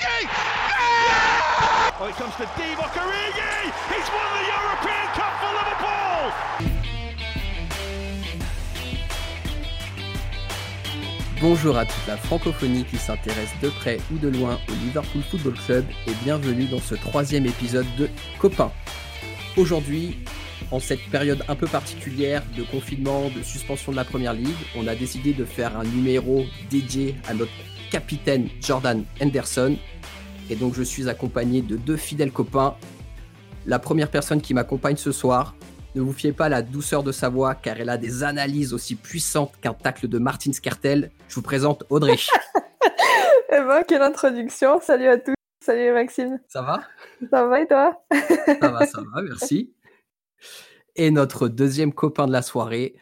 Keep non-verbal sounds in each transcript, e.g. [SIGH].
Origi! Yeah! Oh, it comes to Divock Origi! He's won the European Cup for Liverpool! Bonjour à toute la francophonie qui s'intéresse de près ou de loin au Liverpool Football Club et bienvenue dans ce troisième épisode de Copain. Aujourd'hui, en cette période un peu particulière de confinement, de suspension de la Première Ligue, on a décidé de faire un numéro dédié à notre capitaine Jordan Henderson. Et donc je suis accompagné de deux fidèles copains. La première personne qui m'accompagne ce soir, ne vous fiez pas à la douceur de sa voix car elle a des analyses aussi puissantes qu'un tacle de Martin Skertel. Je vous présente Audrey. [LAUGHS] eh ben, quelle introduction. Salut à tous. Salut Maxime. Ça va? Ça va et toi? Ça va, ça va, merci. Et notre deuxième copain de la soirée,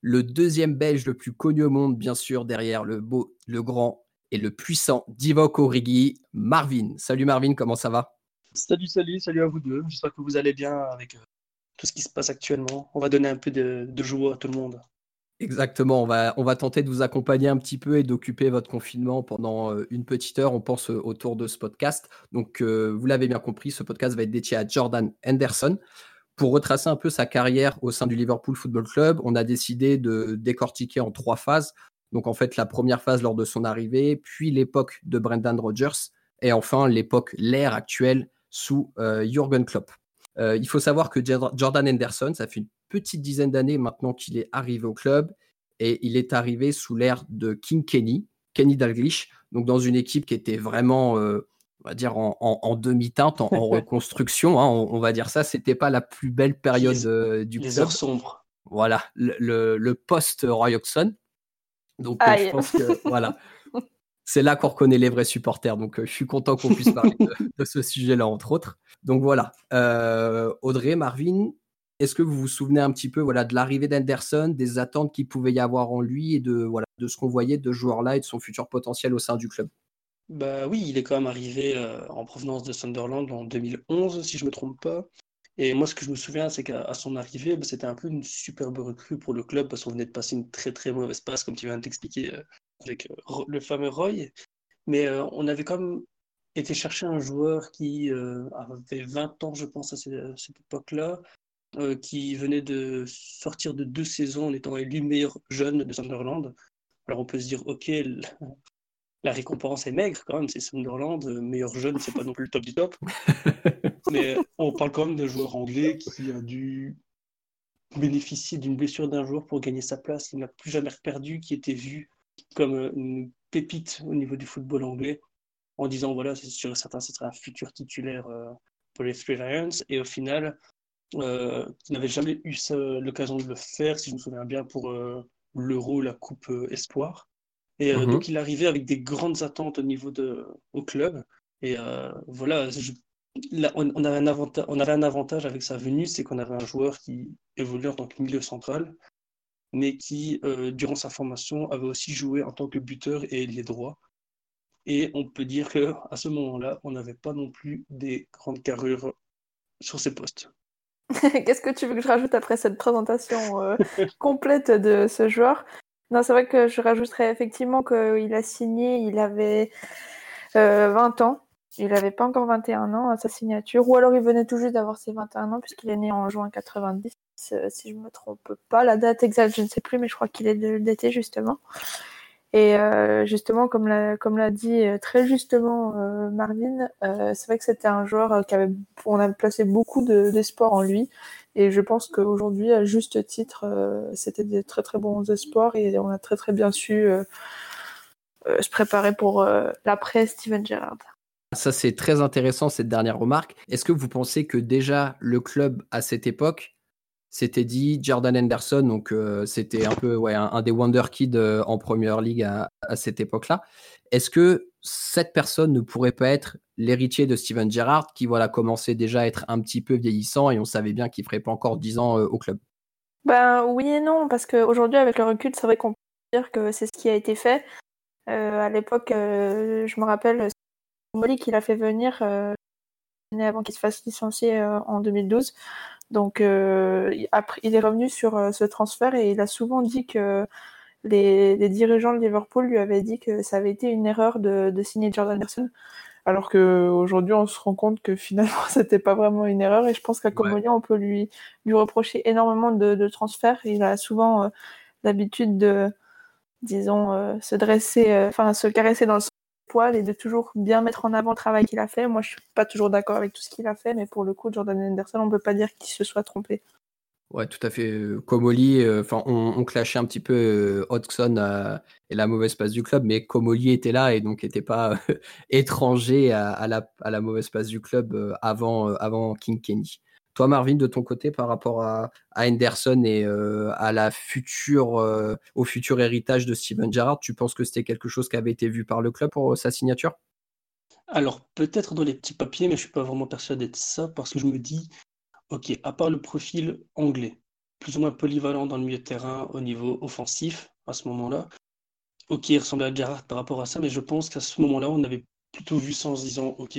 le deuxième belge le plus connu au monde, bien sûr, derrière le beau, le grand et le puissant Divock Origi, Marvin. Salut Marvin, comment ça va? Salut, salut, salut à vous deux. J'espère que vous allez bien avec euh, tout ce qui se passe actuellement. On va donner un peu de, de joie à tout le monde. Exactement, on va, on va tenter de vous accompagner un petit peu et d'occuper votre confinement pendant euh, une petite heure, on pense euh, autour de ce podcast. Donc, vous l'avez bien compris, ce podcast va être dédié à Jordan Henderson. Pour retracer un peu sa carrière au sein du Liverpool Football Club, on a décidé de décortiquer en trois phases. Donc en fait, la première phase lors de son arrivée, puis l'époque de Brendan Rodgers, et enfin l'époque, l'ère actuelle sous euh, Jürgen Klopp. Euh, il faut savoir que Jordan Henderson, ça fait une petite dizaine d'années maintenant qu'il est arrivé au club, et il est arrivé sous l'ère de King Kenny, Kenny Dalglish, donc dans une équipe qui était vraiment euh, on va dire en, demi-teinte, en, [LAUGHS] reconstruction, hein, on, va dire ça. C'était pas la plus belle période du les heures sombres. Voilà, le, post Roy Hodgson. Donc euh, je pense que [LAUGHS] voilà, c'est là qu'on reconnaît les vrais supporters. Donc euh, je suis content qu'on puisse parler de, [LAUGHS] ce sujet-là entre autres. Donc voilà, Audrey, Marvin, est-ce que vous vous souvenez un petit peu voilà de l'arrivée d'Anderson, des attentes qu'il pouvait y avoir en lui et de voilà de ce qu'on voyait de ce joueur-là et de son futur potentiel au sein du club? Bah oui, il est quand même arrivé euh, en provenance de Sunderland en 2011, si je me trompe pas. Et moi, ce que je me souviens, c'est qu'à son arrivée, bah, c'était un peu une superbe recrue pour le club parce qu'on venait de passer une très très mauvaise passe, comme tu viens de t'expliquer, euh, avec euh, le fameux Roy. Mais on avait quand même été chercher un joueur qui avait 20 ans, je pense, à cette, époque-là, qui venait de sortir de deux saisons en étant élu meilleur jeune de Sunderland. Alors on peut se dire, ok, la récompense est maigre quand même. C'est Sunderland, euh, meilleur jeune, c'est pas non plus le top du top. [LAUGHS] Mais on parle quand même d'un joueur anglais qui a dû bénéficier d'une blessure d'un joueur pour gagner sa place. Il n'a plus jamais perdu, qui était vu comme euh, une pépite au niveau du football anglais, en disant voilà, c'est sûr et certain, ce sera un futur titulaire euh, pour les Three Lions. Et au final, euh, il n'avait jamais eu l'occasion de le faire, si je me souviens bien, pour l'Euro, la Coupe Espoir. Et euh, donc, mhm. il arrivait avec des grandes attentes au niveau de, au club. Et euh, voilà, on, avait un avantage, on avait un avantage avec sa venue, c'est qu'on avait un joueur qui évoluait en tant que milieu central, mais qui, euh, durant sa formation, avait aussi joué en tant que buteur et les droits. Et on peut dire qu'à ce moment-là, on n'avait pas non plus des grandes carrures sur ces postes. [LAUGHS] Qu'est-ce que tu veux que je rajoute après cette présentation [LAUGHS] complète de ce joueur? Non, c'est vrai que je rajouterais effectivement qu'il a signé, il avait 20 euh, ans. Il n'avait pas encore 21 ans à sa signature, ou alors il venait tout juste d'avoir ses 21 ans, puisqu'il est né en juin 90, euh, si je ne me trompe pas. La date exacte, je ne sais plus, mais je crois qu'il est de l'été, justement. Et euh, justement, comme l'a, comme l'a dit très justement Marvin, c'est vrai que c'était un joueur qui avait, on a placé beaucoup d'espoir en lui. Et je pense qu'aujourd'hui, à juste titre, euh, c'était des très très bons espoirs et on a très très bien su euh, euh, se préparer pour l'après Steven Gerrard. Ça, c'est très intéressant, cette dernière remarque. Est-ce que vous pensez que déjà le club, à cette époque, s'était dit Jordan Henderson, donc c'était un peu un, des Wonder Kids en Première League à cette époque-là. Est-ce que cette personne ne pourrait pas être l'héritier de Steven Gerrard, qui voilà commençait déjà à être un petit peu vieillissant et on savait bien qu'il ferait pas encore 10 ans euh, au club. Ben oui et non, parce qu'aujourd'hui avec le recul, c'est vrai qu'on peut dire que c'est ce qui a été fait. Euh, à l'époque, euh, je me rappelle, Molly qui l'a fait venir avant qu'il se fasse licencier en 2012. Donc il est revenu sur ce transfert et il a souvent dit que les, les, dirigeants de Liverpool lui avaient dit que ça avait été une erreur de, de signer Jordan Anderson. Alors qu'aujourd'hui, on se rend compte que finalement, [LAUGHS] c'était pas vraiment une erreur. Et je pense qu'à Comolli, on peut lui, lui reprocher énormément de, de transferts. Il a souvent euh, l'habitude de, disons, euh, se dresser, euh, enfin, se caresser dans le poil et de toujours bien mettre en avant le travail qu'il a fait. Moi, je suis pas toujours d'accord avec tout ce qu'il a fait, mais pour le coup, Jordan Anderson, on peut pas dire qu'il se soit trompé. Ouais, tout à fait. Comoli, enfin, on, on, un petit peu Hodgson et la mauvaise passe du club, mais Comoli était là et donc n'était pas [LAUGHS] étranger à, la, mauvaise passe du club avant, avant King Kenny. Toi, Marvin, de ton côté, par rapport à, Henderson et à la future, au futur héritage de Steven Gerrard, tu penses que c'était quelque chose qui avait été vu par le club pour sa signature? Alors, peut-être dans les petits papiers, mais je suis pas vraiment persuadé de ça parce que je me dis, Ok, à part le profil anglais, plus ou moins polyvalent dans le milieu de terrain au niveau offensif à ce moment-là. Ok, il ressemblait à Gerrard par rapport à ça, mais je pense qu'à ce moment-là, on avait plutôt vu ça en se disant, ok,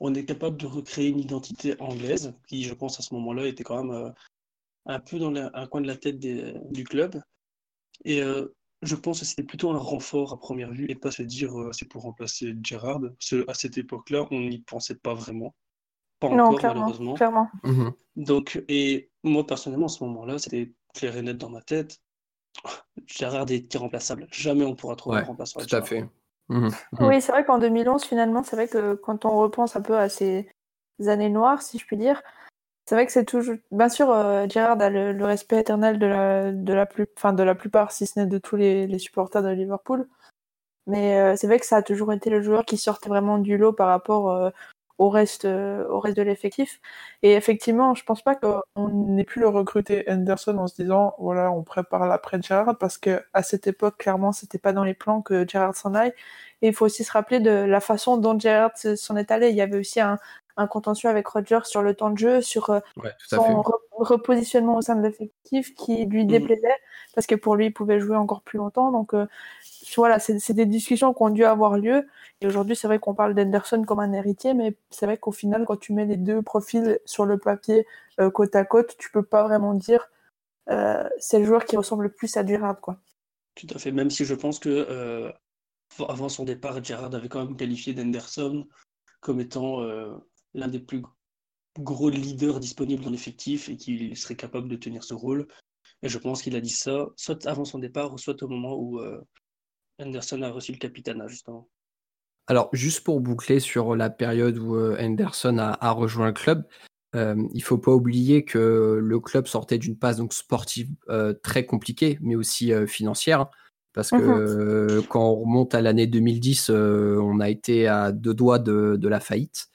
on est capable de recréer une identité anglaise, qui, je pense, à ce moment-là, était quand même euh, un peu dans un coin de la tête du club. Et euh, je pense que c'était plutôt un renfort à première vue et pas se dire euh, c'est pour remplacer Gerrard. À cette époque-là, on n'y pensait pas vraiment. Pas non, encore, clairement, malheureusement. Clairement. Mmh Donc, et moi, personnellement, à ce moment-là, c'était clair et net dans ma tête. Gérard est irremplaçable. Jamais on pourra trouver Ouais, un remplaçant. Tout à Gérard. fait. Mhm, mhm. Oui, c'est vrai qu'en 2011, finalement, c'est vrai que quand on repense un peu à ces années noires, si je puis dire, c'est vrai que c'est toujours. Bien sûr, euh, Gerrard a le, le respect éternel de la, de la, plus... enfin, de la plupart, si ce n'est de tous les, les supporters de Liverpool. Mais euh, c'est vrai que ça a toujours été le joueur qui sortait vraiment du lot par rapport euh, au reste, euh, au reste de l'effectif. Et effectivement, je pense pas qu'on ait pu le recruter Henderson en se disant voilà, on prépare l'après Gerrard parce que à cette époque, clairement, c'était pas dans les plans que Gerrard s'en aille. Et il faut aussi se rappeler de la façon dont Gerrard s'en est allé. Il y avait aussi un, un contentieux avec Roger sur le temps de jeu, sur euh, Ouais, son re- repositionnement au sein de l'effectif qui lui Mhm. déplaisait parce que pour lui, il pouvait jouer encore plus longtemps. Donc euh, voilà, c'est c'est des discussions qui ont dû avoir lieu. Et aujourd'hui, c'est vrai qu'on parle d'Henderson comme un héritier, mais c'est vrai qu'au final, quand tu mets les deux profils sur le papier euh, côte à côte, tu peux pas vraiment dire euh, c'est le joueur qui ressemble le plus à Gerrard, quoi. Tout à fait. Même si je pense que euh, avant son départ, Gerrard avait quand même qualifié d'Henderson comme étant l'un des plus gros leaders disponibles dans l'effectif et qu'il serait capable de tenir ce rôle. Et je pense qu'il a dit ça soit avant son départ soit au moment où Henderson a reçu le capitanat, justement. Alors, juste pour boucler sur la période où euh, Henderson a, a rejoint le club, euh, il faut pas oublier que le club sortait d'une passe donc sportive euh, très compliquée, mais aussi euh, financière. Parce que Mhm. quand on remonte à l'année 2010, euh, on a été à deux doigts de, de la faillite.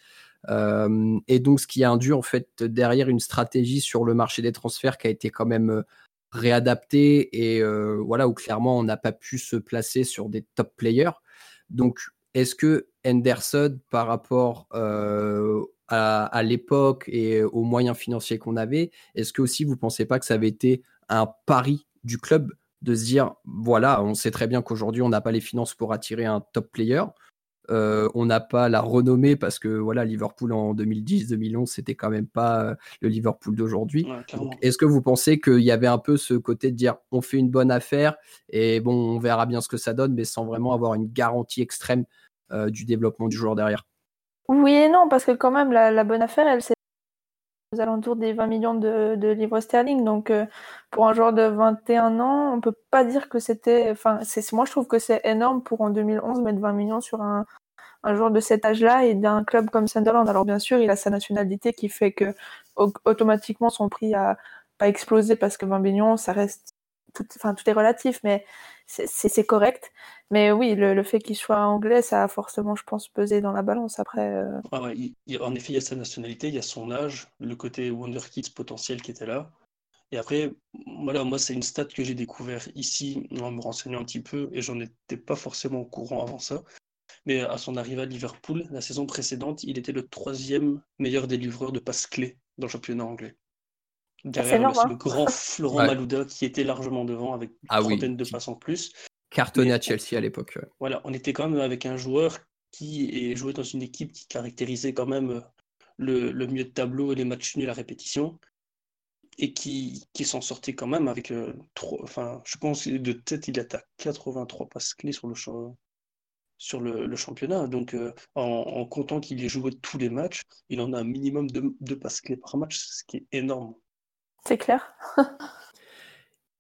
Et donc, ce qui a induit en fait derrière une stratégie sur le marché des transferts qui a été quand même réadaptée et voilà où clairement on n'a pas pu se placer sur des top players. Donc, est-ce que Henderson, par rapport euh, à, à l'époque et aux moyens financiers qu'on avait, est-ce que aussi vous pensez pas que ça avait été un pari du club de se dire voilà, on sait très bien qu'aujourd'hui on n'a pas les finances pour attirer un top player. Euh, on n'a pas la renommée parce que voilà, Liverpool en 2010-2011, c'était quand même pas euh, le Liverpool d'aujourd'hui. Ouais, est-ce que vous pensez qu'il y avait un peu ce côté de dire on fait une bonne affaire et bon, on verra bien ce que ça donne, mais sans vraiment avoir une garantie extrême euh, du développement du joueur derrière? Oui et non, parce que quand même, la, la bonne affaire, elle, c'est aux alentours des 20 millions de, livres sterling. Donc, euh, pour un joueur de 21 ans, on peut pas dire que c'était. Enfin, c'est moi, je trouve que c'est énorme pour en 2011 mettre 20 millions sur un, un joueur de cet âge-là et d'un club comme Sunderland. Alors, bien sûr, il a sa nationalité qui fait que au- automatiquement son prix a pas explosé parce que 20 millions, ça reste. Tout, enfin, tout est relatif, mais c'est- correct. Mais oui, le, fait qu'il soit anglais, ça a forcément, je pense, pesé dans la balance après. euh, en effet, il y a sa nationalité, il y a son âge, le côté Wonder Kids potentiel qui était là. Et après, voilà, moi, c'est une stat que j'ai découvert ici en me renseignant un petit peu, et j'en étais pas forcément au courant avant ça. Mais à son arrivée à Liverpool, la saison précédente, il était le troisième meilleur délivreur de passes clés dans le championnat anglais. Derrière énorme, le, hein. le grand [LAUGHS] Florent Ouais. Malouda qui était largement devant avec une Ah oui. trentaine de passes en plus. Cartonné Mais- à Chelsea à l'époque. ouais. Voilà, on était quand même avec un joueur qui est joué dans une équipe qui caractérisait quand même euh, le, le mieux de tableau et les matchs nuls à répétition. et qui, qui s'en sortait quand même avec euh, trois, enfin, je pense que de tête, il est à 83 passes clés sur le, sur le, championnat. Donc, euh, en, comptant qu'il ait joué tous les matchs, il en a un minimum de deux passes clés par match, ce qui est énorme. C'est clair.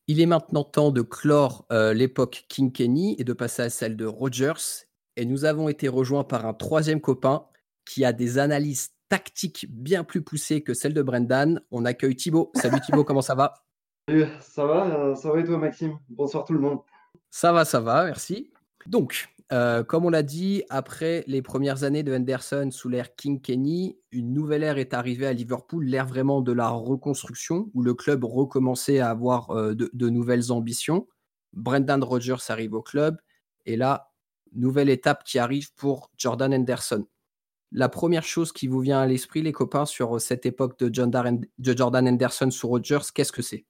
il est maintenant temps de clore euh, l'époque King Kenny et de passer à celle de Rogers. Et nous avons été rejoints par un troisième copain qui a des analyses tactique bien plus poussée que celle de Brendan. On accueille Thibaut. Salut Thibaut, comment ça va? Ça va, euh, ça va et toi Maxime? Bonsoir tout le monde. Ça va, ça va, merci. Donc, euh, comme on l'a dit, après les premières années de Henderson sous l'ère King Kenny, une nouvelle ère est arrivée à Liverpool, l'ère vraiment de la reconstruction, où le club recommençait à avoir euh, de, nouvelles ambitions. Brendan Rodgers arrive au club, et là, nouvelle étape qui arrive pour Jordan Henderson la première chose qui vous vient à l'esprit, les copains, sur cette époque de, Jordan Henderson sur Rogers, qu'est-ce que c'est?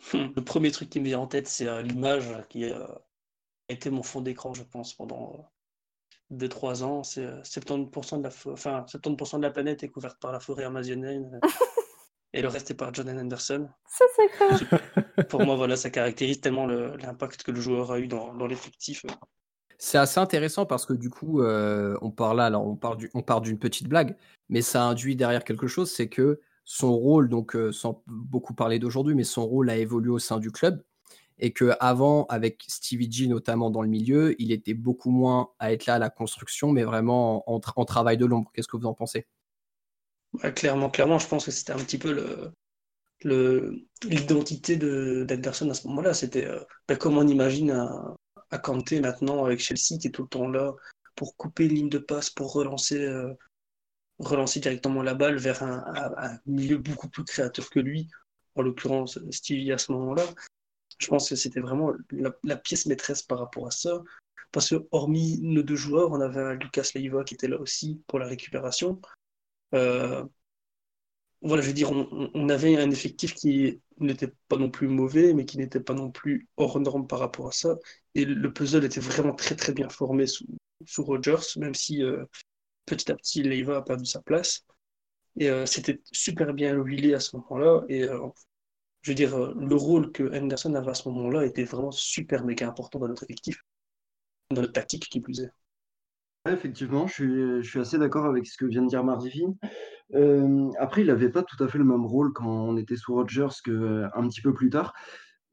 [LAUGHS] Le premier truc qui me vient en tête, c'est euh, l'image qui a été mon fond d'écran, je pense, pendant 2-3 ans. C'est 70%, de la enfin, 70 de la planète est couverte par la forêt amazonienne. [LAUGHS] et le reste est par Jordan Henderson. Ça, c'est Pour moi, voilà, ça caractérise tellement l'impact que le joueur a eu dans, dans l'effectif. C'est assez intéressant parce que du coup, euh, on part là, alors on part, d'une petite blague, mais ça induit derrière quelque chose, c'est que son rôle, donc euh, sans beaucoup parler d'aujourd'hui, mais son rôle a évolué au sein du club et que avant, avec Stevie G notamment dans le milieu, il était beaucoup moins à être là à la construction, mais vraiment en, travail de l'ombre. Qu'est-ce que vous en pensez? Clairement, clairement, je pense que c'était un petit peu l'identité d'Anderson à ce moment-là. C'était euh, ben, comment on imagine un, à Kanté maintenant avec Chelsea qui est tout le temps là pour couper ligne de passe, pour relancer, euh, relancer directement la balle vers un, milieu beaucoup plus créateur que lui, en l'occurrence Stevie à ce moment-là. Je pense que c'était vraiment la, pièce maîtresse par rapport à ça. Parce que hormis nos deux joueurs, on avait Lucas Leiva qui était là aussi pour la récupération. Euh, voilà, je veux dire, on, avait un effectif qui n'était pas non plus mauvais, mais qui n'était pas non plus hors norme par rapport à ça. Et le puzzle était vraiment très très bien formé sous, Rogers, même si euh, petit à petit Leiva a perdu sa place. Et euh, c'était super bien huilé à ce moment-là. Et je veux dire, le rôle que Henderson avait à ce moment-là était vraiment super méga important dans notre effectif, dans notre tactique qui plus est. effectivement, je suis, assez d'accord avec ce que vient de dire Marvin après, il n'avait pas tout à fait le même rôle quand on était sous Rodgers qu'un petit peu plus tard.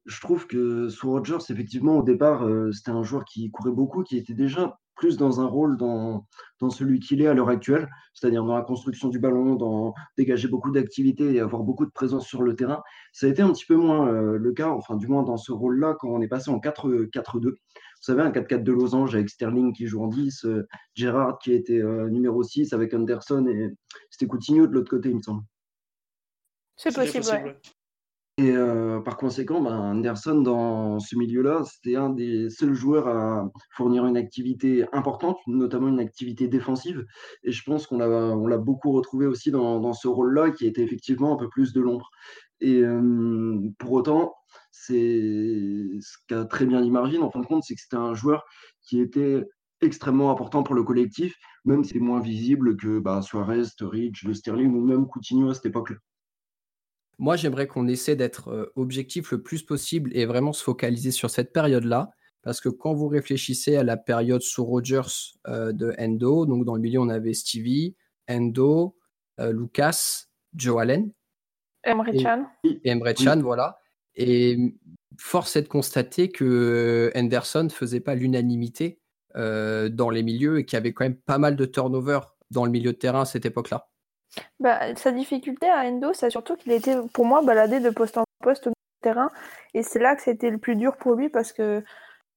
Je trouve que sous Rodgers, effectivement, au départ, c'était un joueur qui courait beaucoup, qui était déjà plus dans un rôle dans, dans celui qu'il est à l'heure actuelle, c'est-à-dire dans la construction du ballon, dans dégager beaucoup d'activité et avoir beaucoup de présence sur le terrain. Ça a été un petit peu moins le cas, enfin du moins dans ce rôle-là, quand on est passé en 4-4-2. Vous savez, un 4-4 de losange avec Sterling qui joue en 10, euh, Gérard qui était euh, numéro 6 avec Anderson et c'était Coutinho de l'autre côté, il me semble. C'est possible, Et euh, par conséquent, ben, Anderson, dans ce milieu-là, c'était un des seuls joueurs à fournir une activité importante, notamment une activité défensive. Et je pense qu'on l'a, beaucoup retrouvé aussi dans, ce rôle-là, qui était effectivement un peu plus de l'ombre. Et pour autant, c'est ce qu'a très bien Marvin, en fin de compte, c'est que c'était un joueur qui était extrêmement important pour le collectif, même si c'est moins visible que bah, Suarez, Sturridge, Sterling ou même Coutinho à cette époque-là. Moi, j'aimerais qu'on essaie d'être euh, objectif le plus possible et vraiment se focaliser sur cette période-là. Parce que quand vous réfléchissez à la période sous Rogers euh, de Endo, donc dans le milieu, on avait Stevie, Endo, euh, Lucas, Joe Allen. Emre Can. Emre Can, voilà. Et force est de constater que Henderson ne faisait pas l'unanimité euh, dans les milieux et qu'il y avait quand même pas mal de turnover dans le milieu de terrain à cette époque-là. Bah, sa difficulté à Endo, c'est surtout qu'il était pour moi baladé de poste en poste au terrain. Et c'est là que c'était le plus dur pour lui parce que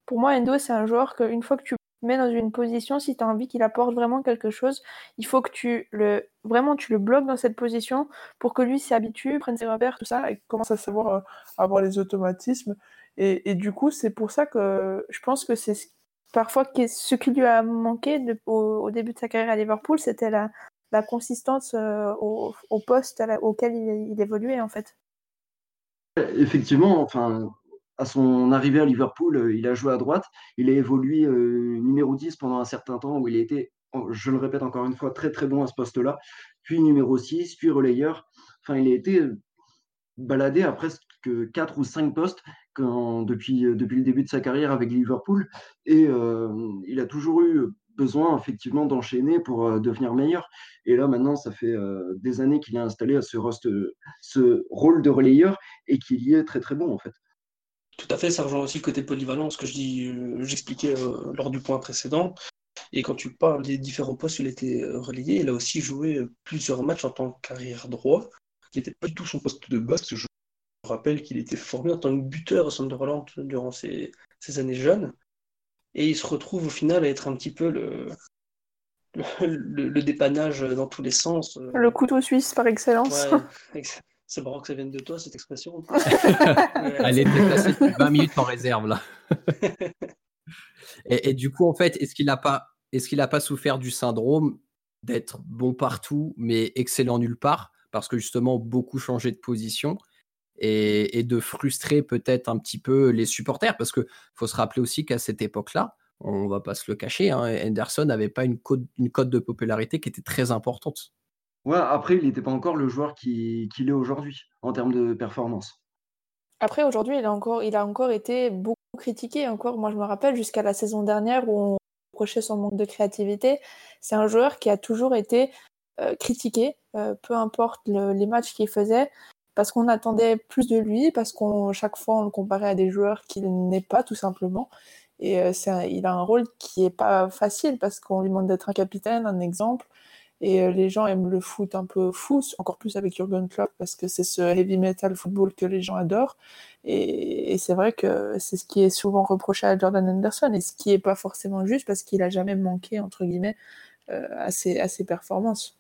pour moi, Endo, c'est un joueur qu'une fois que tu mets dans une position, si tu as envie qu'il apporte vraiment quelque chose, il faut que tu le vraiment tu le bloques dans cette position pour que lui s'habitue, prenne ses repères, tout ça, et commence à savoir euh, avoir les automatismes. Et, du coup, c'est pour ça que je pense que c'est parfois ce qui lui a manqué au, début de sa carrière à Liverpool, c'était la, consistance euh, au, poste auquel il, évoluait en fait. Effectivement, enfin, à son arrivée à Liverpool, euh, il a joué à droite. Il a évolué euh, numéro 10 pendant un certain temps où il a été, je le répète encore une fois, très très bon à ce poste-là. Puis numéro 6, puis relayeur. Enfin, il a été baladé à presque 4 ou 5 postes depuis, depuis le début de sa carrière avec Liverpool. Et il a toujours eu besoin effectivement d'enchaîner pour devenir meilleur. Et là maintenant, ça fait des années qu'il est installé à ce, ce rôle de relayeur et qu'il y est très très bon en fait. Tout à fait, ça rejoint aussi le côté polyvalent, ce que je dis, j'expliquais lors du point précédent. Et quand tu parles des différents postes où il été relayé, il a aussi joué plusieurs matchs en tant qu'arrière droit, qui n'était pas du tout son poste de base. Je rappelle qu'il était formé en tant que buteur au Sunderland durant ses années jeunes. Et il se retrouve au final à être un petit peu le, le, dépannage dans tous les sens. Le couteau suisse par excellence. [LAUGHS] c'est marrant que ça vienne de toi, cette expression. Elle est déplacée depuis 20 minutes en réserve, là. [LAUGHS] et, et, du coup, en fait, est-ce qu'il n'a pas, est qu'il pas souffert du syndrome d'être bon partout, mais excellent nulle part Parce que justement, beaucoup changé de position? Et, de frustrer peut-être un petit peu les supporters, parce qu'il faut se rappeler aussi qu'à cette époque-là, on va pas se le cacher, hein, Henderson n'avait pas une cote, une cote de popularité qui était très importante. Ouais, après, il n'était pas encore le joueur qu'il est aujourd'hui en termes de performance. Après, aujourd'hui, il, a encore, il a encore été beaucoup critiqué. Encore, moi, je me rappelle jusqu'à la saison dernière où on reprochait son manque de créativité. C'est un joueur qui a toujours été euh, critiqué, euh, peu importe les matchs qu'il faisait parce qu'on attendait plus de lui, parce qu'on chaque fois on le comparait à des joueurs qu'il n'est pas tout simplement. Et euh, il a un rôle qui est pas facile parce qu'on lui demande d'être un capitaine, un exemple. Et euh, les gens aiment le foot un peu fou, encore plus avec Jurgen Klopp parce que c'est ce heavy metal football que les gens adorent. Et, c'est vrai que c'est ce qui est souvent reproché à Jordan Anderson et ce qui est pas forcément juste parce qu'il a jamais manqué entre guillemets euh, à ses performances.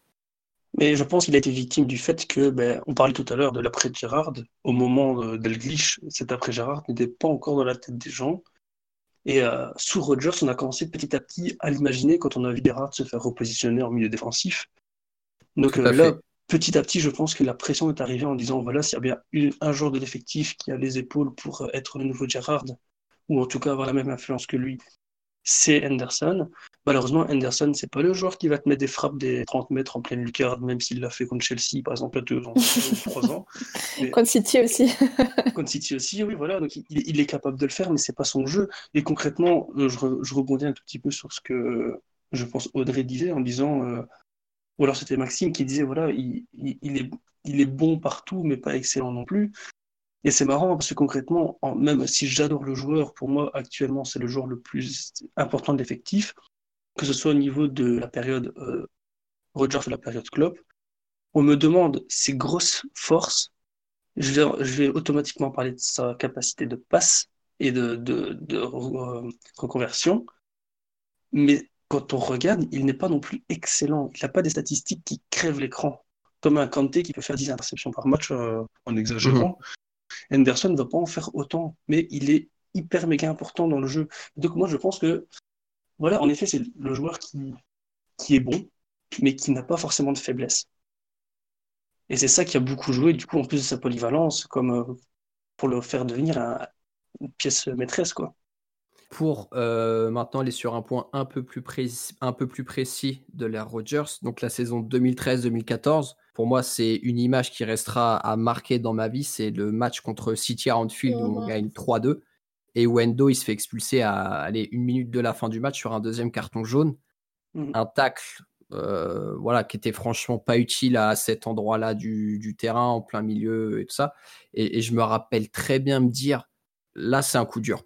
Mais je pense qu'il a été victime du fait que, ben, on parlait tout à l'heure de l'après Gérard, au moment d'Elglitch, cet après Gérard n'était pas encore dans la tête des gens. Et euh, sous Rogers, on a commencé petit à petit à l'imaginer quand on a vu Gérard se faire repositionner en milieu défensif. Donc euh, là, petit à petit, je pense que la pression est arrivée en disant voilà, s'il y a bien un joueur de l'effectif qui a les épaules pour être le nouveau Gérard, ou en tout cas avoir la même influence que lui, c'est Henderson. Malheureusement, Henderson, c'est pas le joueur qui va te mettre des frappes des 30 mètres en pleine lucarne, même s'il l'a fait contre Chelsea, par exemple, il y a deux ans, trois ans. [LAUGHS] contre City aussi. [LAUGHS] contre City aussi, oui, voilà. Donc, il, est capable de le faire, mais c'est pas son jeu. Et concrètement, euh, je, rebondis un tout petit peu sur ce que je pense Audrey disait en disant, euh, ou alors c'était Maxime qui disait, voilà, il, est, il est bon partout, mais pas excellent non plus. Et c'est marrant parce que concrètement, même si j'adore le joueur, pour moi actuellement c'est le joueur le plus important de l'effectif, que ce soit au niveau de la période euh, Rogers ou la période Klopp, on me demande ses grosses forces, je vais, je vais automatiquement parler de sa capacité de passe et de, de, de euh, reconversion, mais quand on regarde, il n'est pas non plus excellent. Il n'a pas des statistiques qui crèvent l'écran, comme un Kanté qui peut faire 10 interceptions par match euh, en exagérant. Mhm. Henderson ne va pas en faire autant, mais il est hyper méga important dans le jeu. Donc moi je pense que, voilà, en effet, c'est le joueur qui, qui est bon, mais qui n'a pas forcément de faiblesse. Et c'est ça qui a beaucoup joué, du coup, en plus de sa polyvalence, comme euh, pour le faire devenir une pièce maîtresse, quoi. Pour euh, maintenant aller sur un point un peu plus précis, un peu plus précis de l'ère Rogers, donc la saison 2013-2014, pour moi, c'est une image qui restera à marquer dans ma vie. C'est le match contre City à Anfield où on gagne 3-2 et où Endo il se fait expulser à aller une minute de la fin du match sur un deuxième carton jaune. Mmh. Un tacle euh, voilà, qui était franchement pas utile à cet endroit-là du, terrain, en plein milieu et tout ça. Et, je me rappelle très bien me dire, là, c'est un coup dur.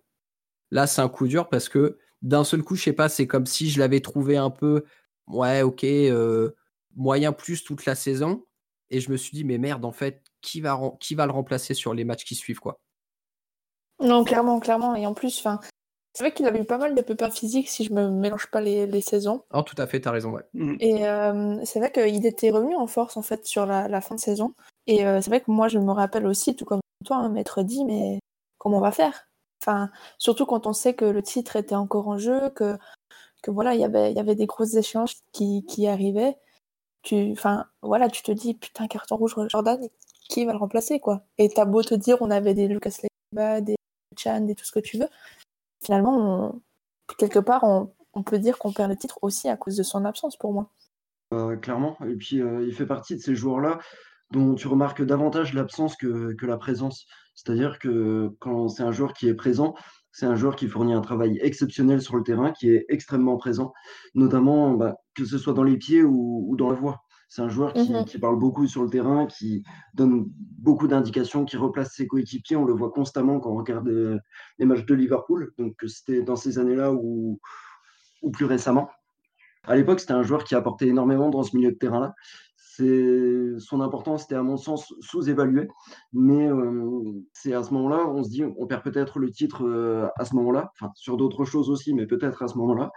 Là, c'est un coup dur parce que d'un seul coup, je sais pas, c'est comme si je l'avais trouvé un peu, ouais, ok, euh, moyen plus toute la saison. Et je me suis dit, mais merde, en fait, qui va, qui va le remplacer sur les matchs qui suivent, quoi? Non, clairement, clairement. Et en plus, enfin, c'est vrai qu'il avait eu pas mal de pépins physiques si je me mélange pas les, saisons. Oh, tout à fait, tu as raison, ouais. Mm. Et euh, c'est vrai qu'il était revenu en force, en fait, sur la, fin de saison. Et euh, c'est vrai que moi, je me rappelle aussi, tout comme toi, un hein, m'être dit, mais comment on va faire? Enfin, surtout quand on sait que le titre était encore en jeu, que, que voilà, y il y avait des grosses échanges qui, qui arrivaient tu, enfin, voilà, tu te dis, putain, carton rouge, Jordan, qui va le remplacer, quoi? Et t'as beau te dire, on avait des Lucas Leiva, des Des tout ce que tu veux. Finalement, quelque part, on, peut dire qu'on perd le titre aussi à cause de son absence, pour moi. Clairement. Et puis, euh, il fait partie de ces joueurs-là dont tu remarques davantage l'absence que, que la présence. C'est-à-dire que quand c'est un joueur qui est présent, c'est un joueur qui fournit un travail exceptionnel sur le terrain, qui est extrêmement présent, notamment bah, que ce soit dans les pieds ou, ou dans la voix. C'est un joueur qui, Mhm. qui parle beaucoup sur le terrain, qui donne beaucoup d'indications, qui replace ses coéquipiers. On le voit constamment quand on regarde euh, les matchs de Liverpool. Donc c'était dans ces années-là ou, ou plus récemment. À l'époque, c'était un joueur qui apportait énormément dans ce milieu de terrain-là. C'est son importance était à mon sens sous-évaluée, mais euh, c'est à ce moment-là, on se dit, on perd peut-être le titre euh, à ce moment-là, enfin sur d'autres choses aussi, mais peut-être à ce moment-là.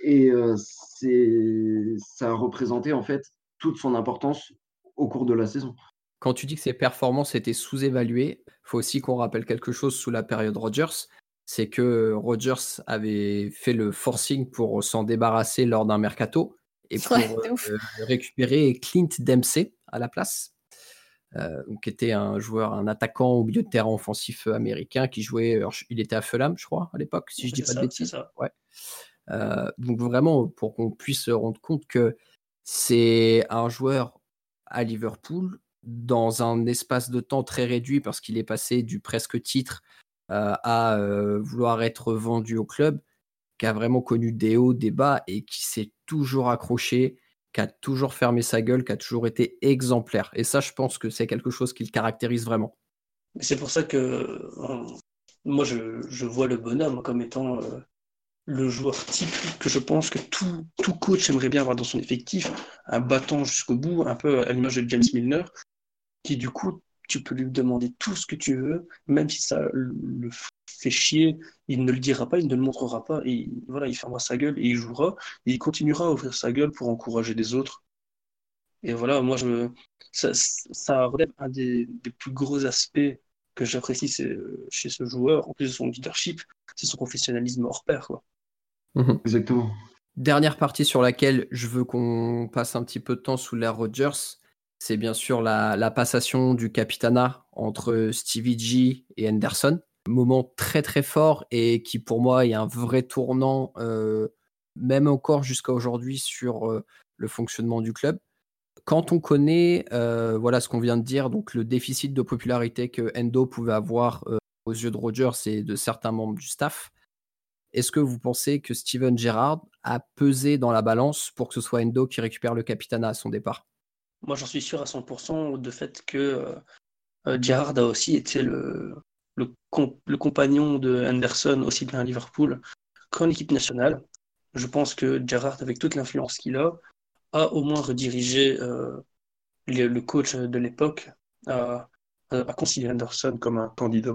Et euh, c'est ça a représenté en fait toute son importance au cours de la saison. Quand tu dis que ses performances étaient sous-évaluées, il faut aussi qu'on rappelle quelque chose sous la période Rodgers. C'est que Rodgers avait fait le forcing pour s'en débarrasser lors d'un mercato et pour Ouais, euh, récupérer Clint Dempsey à la place, euh, qui était un joueur, un attaquant au milieu de terrain offensif américain qui jouait. alors, il était à Fulham, je crois, à l'époque, si je dis pas de ça, bêtises. ça. Ouais. Euh, donc vraiment, pour qu'on puisse se rendre compte que c'est un joueur à Liverpool dans un espace de temps très réduit parce qu'il est passé du presque titre euh, à euh, vouloir être vendu au club, qui a vraiment connu des hauts, des bas et qui s'est toujours accroché, qui a toujours fermé sa gueule, qui a toujours été exemplaire. Et ça, je pense que c'est quelque chose qui le caractérise vraiment. C'est pour ça que euh, moi, je, je vois le bonhomme comme étant le joueur type que je pense que tout, tout coach aimerait bien avoir dans son effectif, un battant jusqu'au bout, un peu à l'image de James Milner, qui du coup, tu peux lui demander tout ce que tu veux, même si ça le fait chier, il ne le dira pas, il ne le montrera pas, et voilà, il fermera sa gueule et il jouera, et il continuera à ouvrir sa gueule pour encourager les autres. Et voilà, moi, je ça, ça relève un des, des plus gros aspects que j'apprécie chez ce joueur, en plus de son leadership, c'est son professionnalisme hors pair, quoi. Exactement. Dernière partie sur laquelle je veux qu'on passe un petit peu de temps sous l'ère Rodgers, c'est bien sûr la, la passation du capitana entre Stevie G et Henderson. Moment très très fort et qui pour moi est un vrai tournant, euh, même encore jusqu'à aujourd'hui, sur euh, le fonctionnement du club. Quand on connaît euh, voilà ce qu'on vient de dire, donc le déficit de popularité que Endo pouvait avoir euh, aux yeux de Rodgers et de certains membres du staff, est-ce que vous pensez que Steven Gerrard a pesé dans la balance pour que ce soit Endo qui récupère le capitana à son départ? Moi, j'en suis sûr à 100% de fait que euh, euh, Gerrard a aussi été le, le, com- le compagnon de Henderson, aussi bien à Liverpool qu'en équipe nationale. Je pense que Gerrard, avec toute l'influence qu'il a, a au moins redirigé euh, le, coach de l'époque à, considérer Henderson comme un candidat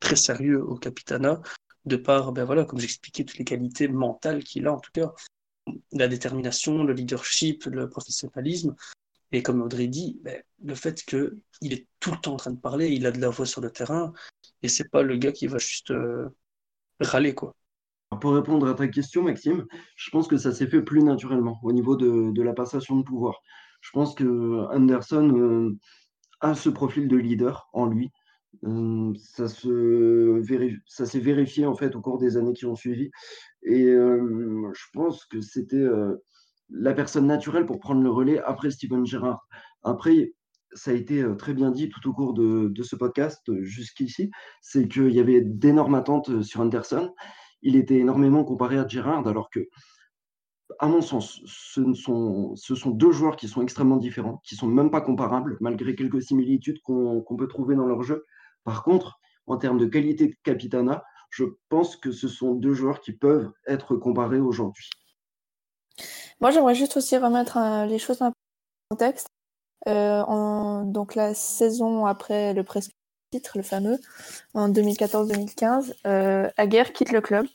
très sérieux au capitana, de par, ben voilà, comme j'expliquais, toutes les qualités mentales qu'il a en tout cas, la détermination, le leadership, le professionnalisme. Et comme Audrey dit, ben, le fait qu'il est tout le temps en train de parler, il a de la voix sur le terrain, et c'est pas le gars qui va juste euh, râler, quoi. Pour répondre à ta question, Maxime, je pense que ça s'est fait plus naturellement au niveau de, de la passation de pouvoir. Je pense que Anderson euh, a ce profil de leader en lui. Euh, ça s'est vérifié en fait au cours des années qui ont suivi. Et je pense que c'était la personne naturelle pour prendre le relais après Steven Gerrard. Après, ça a été très bien dit tout au cours de, ce podcast jusqu'ici, c'est qu'il y avait d'énormes attentes sur Anderson. Il était énormément comparé à Gerrard, alors que, à mon sens, ce ne sont, deux joueurs qui sont extrêmement différents, qui sont même pas comparables, malgré quelques similitudes qu'on peut trouver dans leur jeu. Par contre, en termes de qualité de capitana, je pense que ce sont deux joueurs qui peuvent être comparés aujourd'hui. Moi, j'aimerais juste aussi remettre euh, les choses dans le contexte. Euh, en, donc, la saison après le presque titre, le fameux, en 2014-2015, euh, Aguerre quitte le club.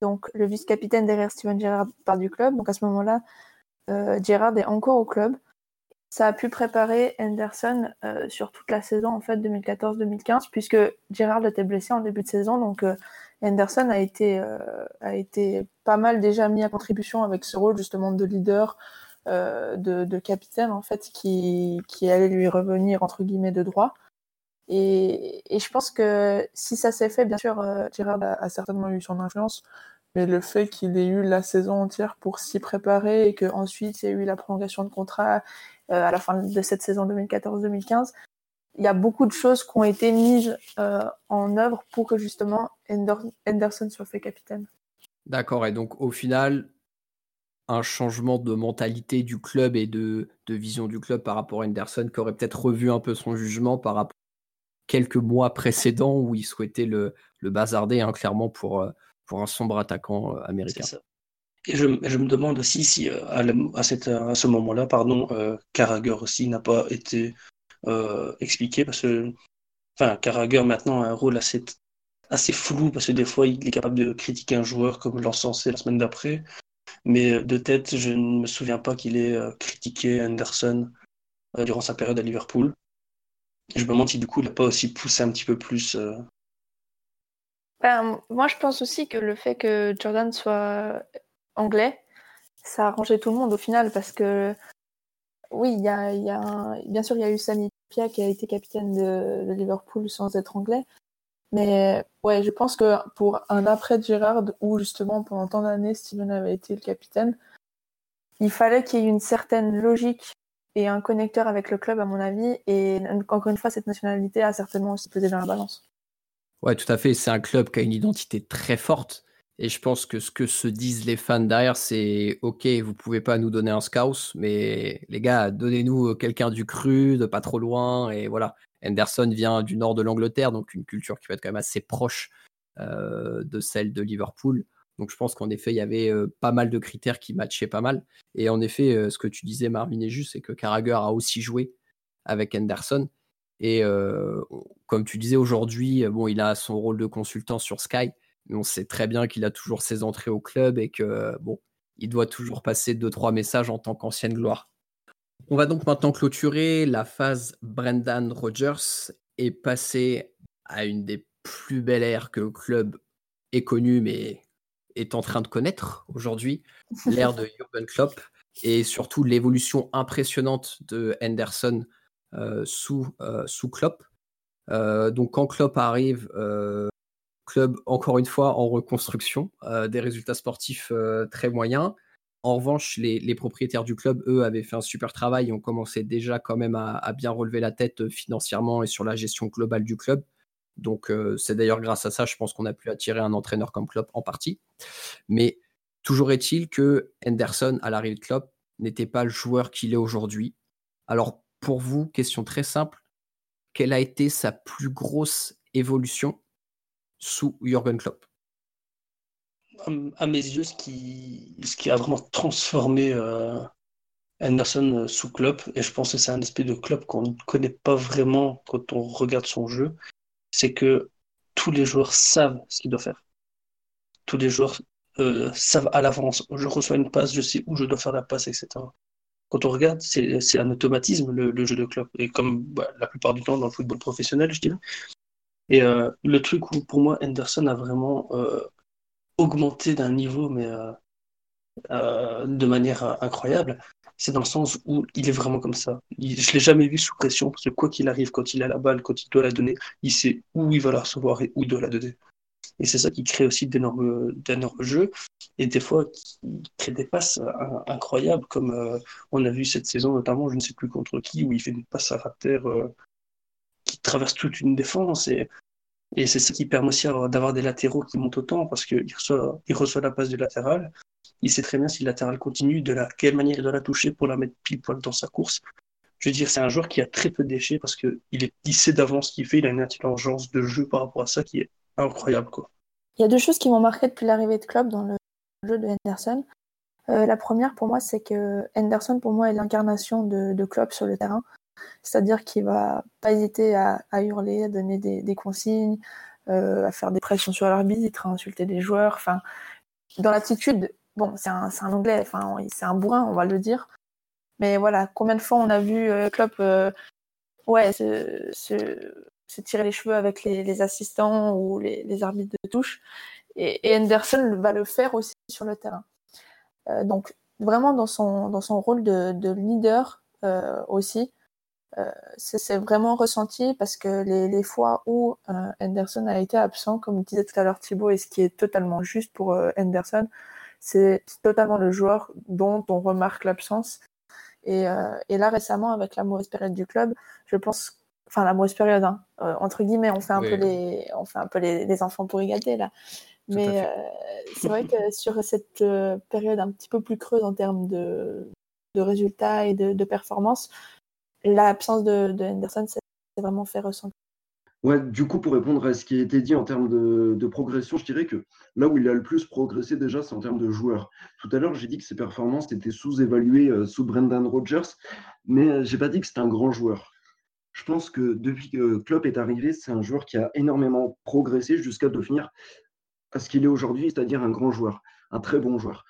Donc, le vice-capitaine derrière Steven Gerrard part du club. Donc, à ce moment-là, Gerrard est encore au club. Ça a pu préparer Henderson euh, sur toute la saison, en fait, 2014-2015, puisque Gerrard était blessé en début de saison. Donc, euh, Henderson a été, euh, a été pas mal déjà mis à contribution avec ce rôle justement de leader, euh, de, capitaine en fait, qui, qui allait lui revenir entre guillemets de droit. Et, je pense que si ça s'est fait, bien sûr, Gerrard a, a, certainement eu son influence, mais le fait qu'il ait eu la saison entière pour s'y préparer et qu'ensuite il y a eu la prolongation de contrat à la fin de cette saison 2014-2015. Il y a beaucoup de choses qui ont été mises en œuvre pour que justement Henderson soit fait capitaine. D'accord, et donc au final, un changement de mentalité du club et de, vision du club par rapport à Henderson qui aurait peut-être revu un peu son jugement par rapport à quelques mois précédents où il souhaitait le, le bazarder hein, clairement pour, euh, pour un sombre attaquant euh, américain. Et je, me demande aussi si euh, à, ce moment-là, pardon, Carragher aussi n'a pas été expliqué parce que enfin, Carragher maintenant a un rôle assez, assez flou parce que des fois il est capable de critiquer un joueur comme l'encensé la semaine d'après. Mais de tête, je ne me souviens pas qu'il ait euh, critiqué Anderson euh, durant sa période à Liverpool. je me demande si du coup il n'a pas aussi poussé un petit peu plus. Euh. Ben, moi, je pense aussi que le fait que Jordan soit anglais, ça a tout le monde au final parce que oui, il y a, bien sûr il y a eu Sami Pia qui a été capitaine de Liverpool sans être anglais, mais ouais, je pense que pour un après Gérard, où justement pendant tant d'années Steven avait été le capitaine, il fallait qu'il y ait une certaine logique et un connecteur avec le club, à mon avis. Et encore une fois, cette nationalité a certainement aussi pesé dans la balance. Ouais, tout à fait. C'est un club qui a une identité très forte. Et je pense que ce que se disent les fans derrière, c'est OK, vous pouvez pas nous donner un scout, mais les gars, donnez-nous quelqu'un du cru, de pas trop loin. Et voilà. Henderson vient du nord de l'Angleterre, donc une culture qui va être quand même assez proche euh, de celle de Liverpool. Donc je pense qu'en effet, il y avait euh, pas mal de critères qui matchaient pas mal. Et en effet, euh, ce que tu disais, Marvin, est juste, c'est que Carragher a aussi joué avec Henderson. Et comme tu disais aujourd'hui, bon, il a son rôle de consultant sur Sky, on sait très bien qu'il a toujours ses entrées au club et que bon, il doit toujours passer deux trois messages en tant qu'ancienne gloire. On va donc maintenant clôturer la phase Brendan Rodgers et passer à une des plus belles ères que le club ait connue mais est en train de connaître aujourd'hui, [LAUGHS] l'ère de Jurgen Klopp et surtout l'évolution impressionnante de Henderson euh, sous, euh, sous Klopp. Euh, donc quand Klopp arrive, club encore une fois en reconstruction, des résultats sportifs très moyens. En revanche, les, propriétaires du club, eux, avaient fait un super travail et ont commencé déjà quand même à, bien relever la tête euh, financièrement et sur la gestion globale du club. Donc euh, c'est d'ailleurs grâce à ça, je pense qu'on a pu attirer un entraîneur comme Klopp en partie. Mais toujours est-il que Henderson, à l'arrivée de Klopp, n'était pas le joueur qu'il est aujourd'hui. Alors pour vous, question très simple, quelle a été sa plus grosse évolution sous Jürgen Klopp à mes yeux, ce qui, a vraiment transformé euh, Anderson euh, sous Klopp, et je pense que c'est un aspect de Klopp qu'on ne connaît pas vraiment quand on regarde son jeu, c'est que tous les joueurs savent ce qu'ils doivent faire. Tous les joueurs euh, savent à l'avance, je reçois une passe, je sais où je dois faire la passe, etc. Quand on regarde, c'est un automatisme le, jeu de Klopp, et comme bah, la plupart du temps dans le football professionnel, je dirais. Et le truc où pour moi Anderson a vraiment augmenté d'un niveau, mais euh, euh, de manière euh, incroyable. C'est dans le sens où il est vraiment comme ça. je l'ai jamais vu sous pression, parce que quoi qu'il arrive, quand il a la balle, quand il doit la donner, il sait où il va la recevoir et où il doit la donner. Et c'est ça qui crée aussi d'énormes jeux. Et des fois, il crée des passes incroyables, comme on a vu cette saison, notamment, je ne sais plus contre qui, où il fait une passe à qui traverse toute une défense. Et c'est ce qui permet aussi d'avoir des latéraux qui montent autant parce qu'il reçoit, la passe du latéral. Il sait très bien si le latéral continue, de la, quelle manière il doit la toucher pour la mettre pile poil dans sa course. Je veux dire, c'est un joueur qui a très peu de déchets parce qu'il il sait d'avance ce qu'il fait. Il a une intelligence de jeu par rapport à ça qui est incroyable. Quoi. Il y a deux choses qui m'ont marqué depuis l'arrivée de Klopp dans le jeu de Henderson. Euh, la première, pour moi, c'est que Henderson, pour moi, est l'incarnation de Klopp sur le terrain. C'est-à-dire qu'il va pas hésiter à, hurler, à donner des, consignes, euh, à faire des pressions sur l'arbitre, à insulter des joueurs. Enfin, dans l'attitude, bon, c'est un, anglais, enfin, c'est un bourrin, on va le dire. Mais voilà, combien de fois on a vu euh, Klopp, euh, ouais, se, tirer les cheveux avec les, assistants ou les, arbitres de touche. Et, Henderson va le faire aussi sur le terrain. donc vraiment dans son, dans son rôle de, de leader aussi, euh, c'est vraiment ressenti parce que les, fois où euh, Henderson a été absent, comme disait tout à l'heure Thibaut, et ce qui est totalement juste pour euh, Henderson, c'est totalement le joueur dont on remarque l'absence. Et, là, récemment, avec la mauvaise période du club, je pense, enfin la mauvaise période, hein, entre guillemets, on fait un peu les, on fait un peu les, enfants pour y là. Mais c'est vrai que sur cette période un petit peu plus creuse en termes de, de résultats et de, de performances, l'absence de, de Henderson s'est vraiment fait ressentir. Ouais, du coup, pour répondre à ce qui a été dit en termes de, progression, je dirais que là où il a le plus progressé déjà, c'est en termes de joueurs. Tout à l'heure, j'ai dit que ses performances étaient sous-évaluées euh, sous Brendan Rodgers, mais euh, j'ai pas dit que c'était un grand joueur. Je pense que depuis que Klopp est arrivé, c'est un joueur qui a énormément progressé jusqu'à devenir à ce qu'il est aujourd'hui, c'est-à-dire un grand joueur, un très bon joueur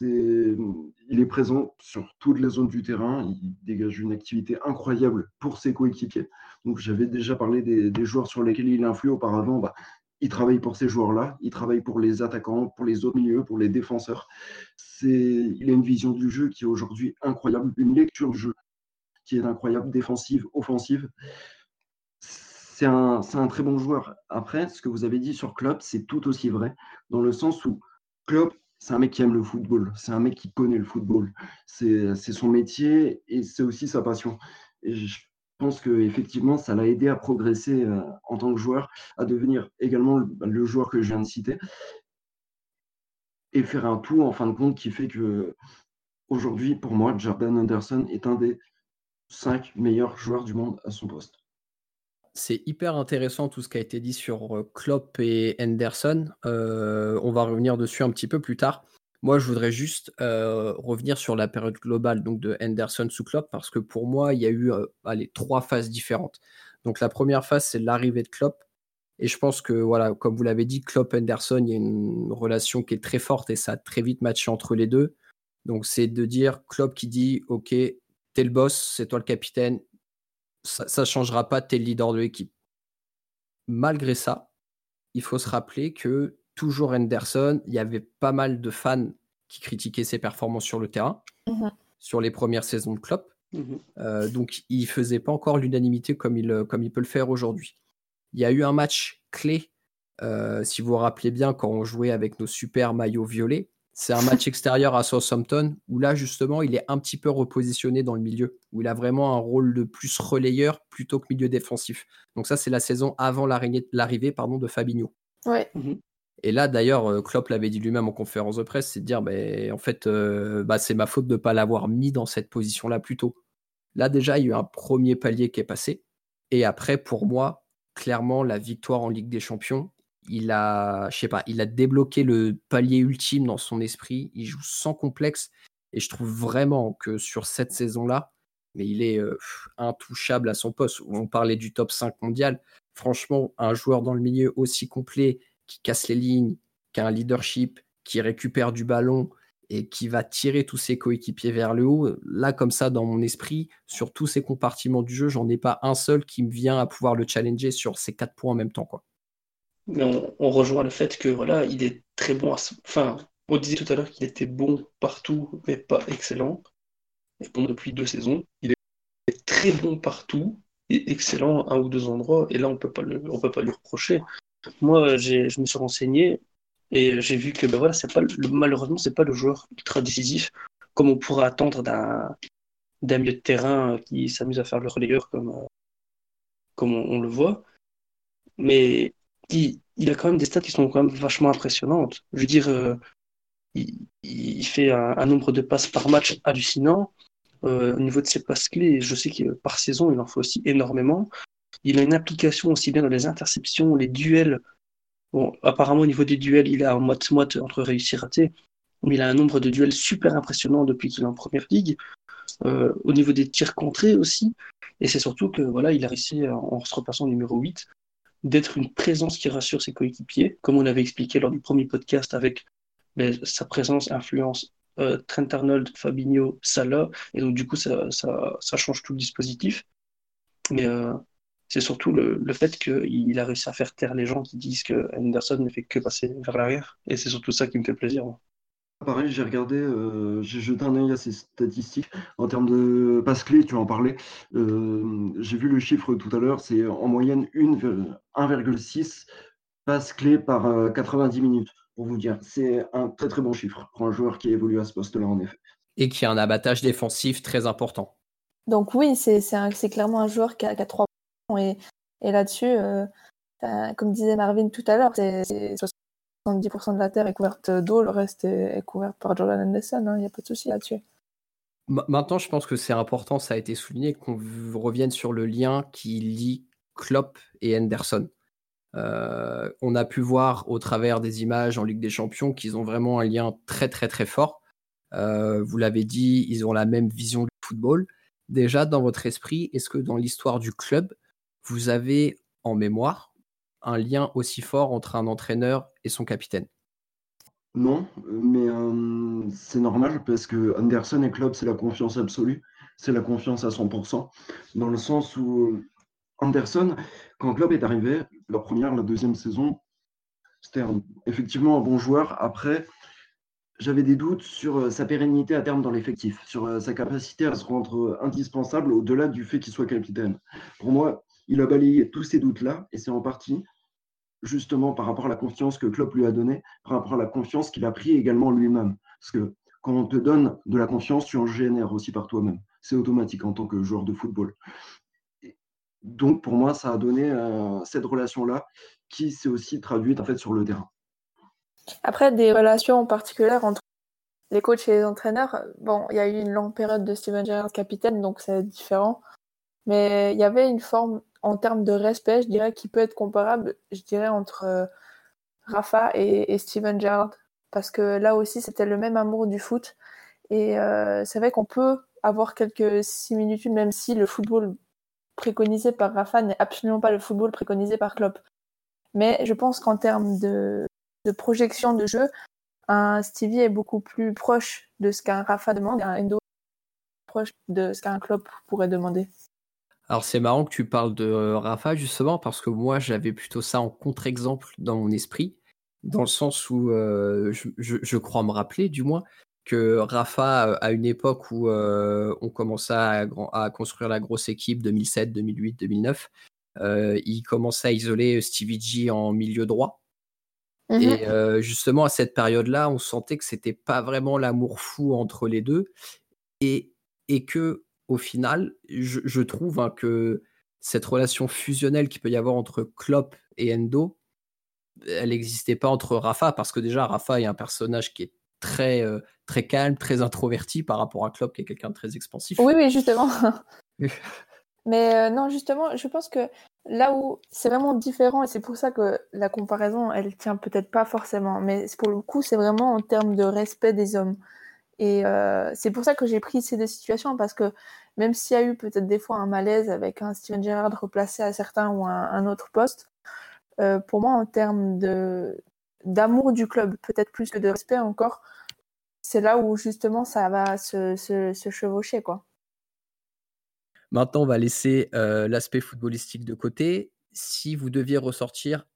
il est présent sur toutes les zones du terrain. Il dégage une activité incroyable pour ses coéquipiers. Donc, j'avais déjà parlé des, joueurs sur lesquels il influe auparavant. Bah, il travaille pour ces joueurs-là. Il travaille pour les attaquants, pour les autres milieux, pour les défenseurs. il a une vision du jeu qui est aujourd'hui incroyable, une lecture du jeu qui est incroyable, défensive, offensive. C'est un, un très bon joueur. Après, ce que vous avez dit sur Klopp, c'est tout aussi vrai, dans le sens où Klopp c'est un mec qui aime le football, c'est un mec qui connaît le football. C'est son métier et c'est aussi sa passion. Et je pense qu'effectivement, ça l'a aidé à progresser euh, en tant que joueur, à devenir également le, joueur que je viens de citer et faire un tout en fin de compte qui fait que aujourd'hui, pour moi, Jordan Anderson est un des cinq meilleurs joueurs du monde à son poste c'est hyper intéressant tout ce qui a été dit sur Klopp et Henderson. on va revenir dessus un petit peu plus tard. Moi, je voudrais juste revenir sur la période globale donc de Henderson sous Klopp parce que pour moi, il y a eu trois phases différentes. Donc la première phase, c'est l'arrivée de Klopp. Et je pense que, voilà, comme vous l'avez dit, Klopp-Henderson, il y a une relation qui est très forte et ça a très vite matché entre les deux. Donc c'est de dire Klopp qui dit, OK, t'es le boss, c'est toi le capitaine, ça ne changera pas, tes leader de l'équipe. Malgré ça, il faut se rappeler que toujours Henderson, il y avait pas mal de fans qui critiquaient ses performances sur le terrain, mmh sur les premières saisons de Klopp. Mmh euh, donc, il faisait pas encore l'unanimité comme il, comme il peut le faire aujourd'hui. Il y a eu un match clé, euh, si vous vous rappelez bien, quand on jouait avec nos super maillots violets. C'est un match extérieur à Southampton où là, justement, il est un petit peu repositionné dans le milieu, où il a vraiment un rôle de plus relayeur plutôt que milieu défensif. Donc ça, c'est la saison avant l'arrivée pardon, de Fabinho. Ouais. Mmh Et là, d'ailleurs, euh, Klopp l'avait dit lui-même en conférence de presse, c'est de dire, ben, en fait, euh, bah, c'est ma faute de ne pas l'avoir mis dans cette position-là plus tôt. Là, déjà, il y a eu un premier palier qui est passé. Et après, pour moi, clairement, la victoire en Ligue des Champions, il a, je sais pas, il a débloqué le palier ultime dans son esprit. Il joue sans complexe. Et je trouve vraiment que sur cette saison-là, mais il est intouchable à son poste. On parlait du top 5 mondial. Franchement, un joueur dans le milieu aussi complet, qui casse les lignes, qui a un leadership, qui récupère du ballon et qui va tirer tous ses coéquipiers vers le haut. Là, comme ça, dans mon esprit, sur tous ces compartiments du jeu, j'en ai pas un seul qui me vient à pouvoir le challenger sur ces quatre points en même temps. Mais on, rejoint le fait que voilà, il est très bon. À... Enfin, on disait tout à l'heure qu'il était bon partout, mais pas excellent. Et bon, depuis deux saisons, il est très bon partout et excellent à un ou deux endroits. Et là, on peut pas le, on peut pas lui reprocher. Moi, je me suis renseigné et j'ai vu que ben voilà, c'est pas le, malheureusement, c'est pas le joueur ultra décisif comme on pourrait attendre d'un d'un milieu de terrain qui s'amuse à faire le relayeur comme comme on le voit. Mais il, a quand même des stats qui sont quand même vachement impressionnantes. Je veux dire, euh, il, fait un, nombre de passes par match hallucinant. Euh, au niveau de ses passes clés, je sais que par saison, il en faut aussi énormément. Il a une application aussi bien dans les interceptions, les duels. Bon, apparemment, au niveau des duels, il a en moite-moite entre réussir et rater. Mais il a un nombre de duels super impressionnant depuis qu'il est en première ligue. Euh, au niveau des tirs contrés aussi. Et c'est surtout que voilà, il a réussi, en se repassant numéro 8, d'être une présence qui rassure ses coéquipiers, comme on avait expliqué lors du premier podcast avec ben, sa présence, influence euh, Trent Arnold, Fabinho, Salah, et donc du coup ça, ça, change tout le dispositif. Mais euh, c'est surtout le, le fait qu'il a réussi à faire taire les gens qui disent que Henderson ne fait que passer vers l'arrière, et c'est surtout ça qui me fait plaisir. Pareil, j'ai regardé, euh, j'ai jeté un œil à ces statistiques. En termes de passes clés, tu en parlais. Euh, j'ai vu le chiffre tout à l'heure, c'est en moyenne 1,6 passes clés par 90 euh, minutes, pour vous dire. C'est un très très bon chiffre pour un joueur qui évolue à ce poste-là, en effet. Et qui a un abattage défensif très important. Donc oui, c'est clairement un joueur qui a, qui 3 points. Et, et là-dessus, euh, comme disait Marvin tout à l'heure, c'est 70% de la Terre est couverte d'eau, le reste est, couvert par Jordan Anderson. Il hein, n'y a pas de souci là-dessus. Maintenant, je pense que c'est important, ça a été souligné, qu'on revienne sur le lien qui lie Klopp et Henderson. Euh, on a pu voir au travers des images en Ligue des Champions qu'ils ont vraiment un lien très très très fort. Euh, vous l'avez dit, ils ont la même vision du football. Déjà, dans votre esprit, est-ce que dans l'histoire du club, vous avez en mémoire un lien aussi fort entre un entraîneur et son capitaine Non, mais euh, c'est normal parce que Anderson et Klopp, c'est la confiance absolue, c'est la confiance à 100%, dans le sens où Anderson, quand Klopp est arrivé, la première, la deuxième saison, c'était effectivement un bon joueur. Après, j'avais des doutes sur euh, sa pérennité à terme dans l'effectif, sur euh, sa capacité à se rendre indispensable au-delà du fait qu'il soit capitaine. Pour moi, il a balayé tous ces doutes-là, et c'est en partie justement par rapport à la confiance que Klopp lui a donnée, par rapport à la confiance qu'il a pris également lui-même. Parce que quand on te donne de la confiance, tu en génères aussi par toi-même. C'est automatique en tant que joueur de football. Donc pour moi, ça a donné euh, cette relation-là qui s'est aussi traduite en fait sur le terrain. Après, des relations particulières entre les coachs et les entraîneurs, bon, il y a eu une longue période de Steven Gerrard capitaine, donc c'est différent. Mais il y avait une forme, en termes de respect, je dirais, qui peut être comparable, je dirais, entre euh, Rafa et, Steven Gerrard. Parce que là aussi, c'était le même amour du foot. Et euh, c'est vrai qu'on peut avoir quelques similitudes, même si le football préconisé par Rafa n'est absolument pas le football préconisé par Klopp. Mais je pense qu'en termes de, projection de jeu, un Stevie est beaucoup plus proche de ce qu'un Rafa demande un Endo proche de ce qu'un Klopp pourrait demander. Alors c'est marrant que tu parles de euh, Rafa justement parce que moi j'avais plutôt ça en contre-exemple dans mon esprit, dans le sens où euh, je, crois me rappeler du moins que Rafa, euh, à une époque où on commençait à, construire la grosse équipe 2007, 2008, 2009, il commençait à isoler Stevie G en milieu droit. Mmh Et justement à cette période-là, on sentait que c'était pas vraiment l'amour fou entre les deux, et, et que au final, je, trouve hein, que cette relation fusionnelle qu'il peut y avoir entre Klopp et Endo, elle n'existait pas entre Rafa, parce que déjà, Rafa est un personnage qui est très, euh, très calme, très introverti par rapport à Klopp, qui est quelqu'un de très expansif. Oui, oui, justement. [LAUGHS] Mais euh, non, justement, je pense que là où c'est vraiment différent, et c'est pour ça que la comparaison, elle tient peut-être pas forcément, mais pour le coup, c'est vraiment en termes de respect des hommes. Et euh, c'est pour ça que j'ai pris ces deux situations, parce que même s'il y a eu peut-être des fois un malaise avec un Steven Gerrard replacé à certains ou un, autre poste, euh, pour moi, en termes d'amour du club, peut-être plus que de respect encore, c'est là où justement ça va se, se, chevaucher. Quoi. Maintenant, on va laisser euh, l'aspect footballistique de côté. Si vous deviez ressortir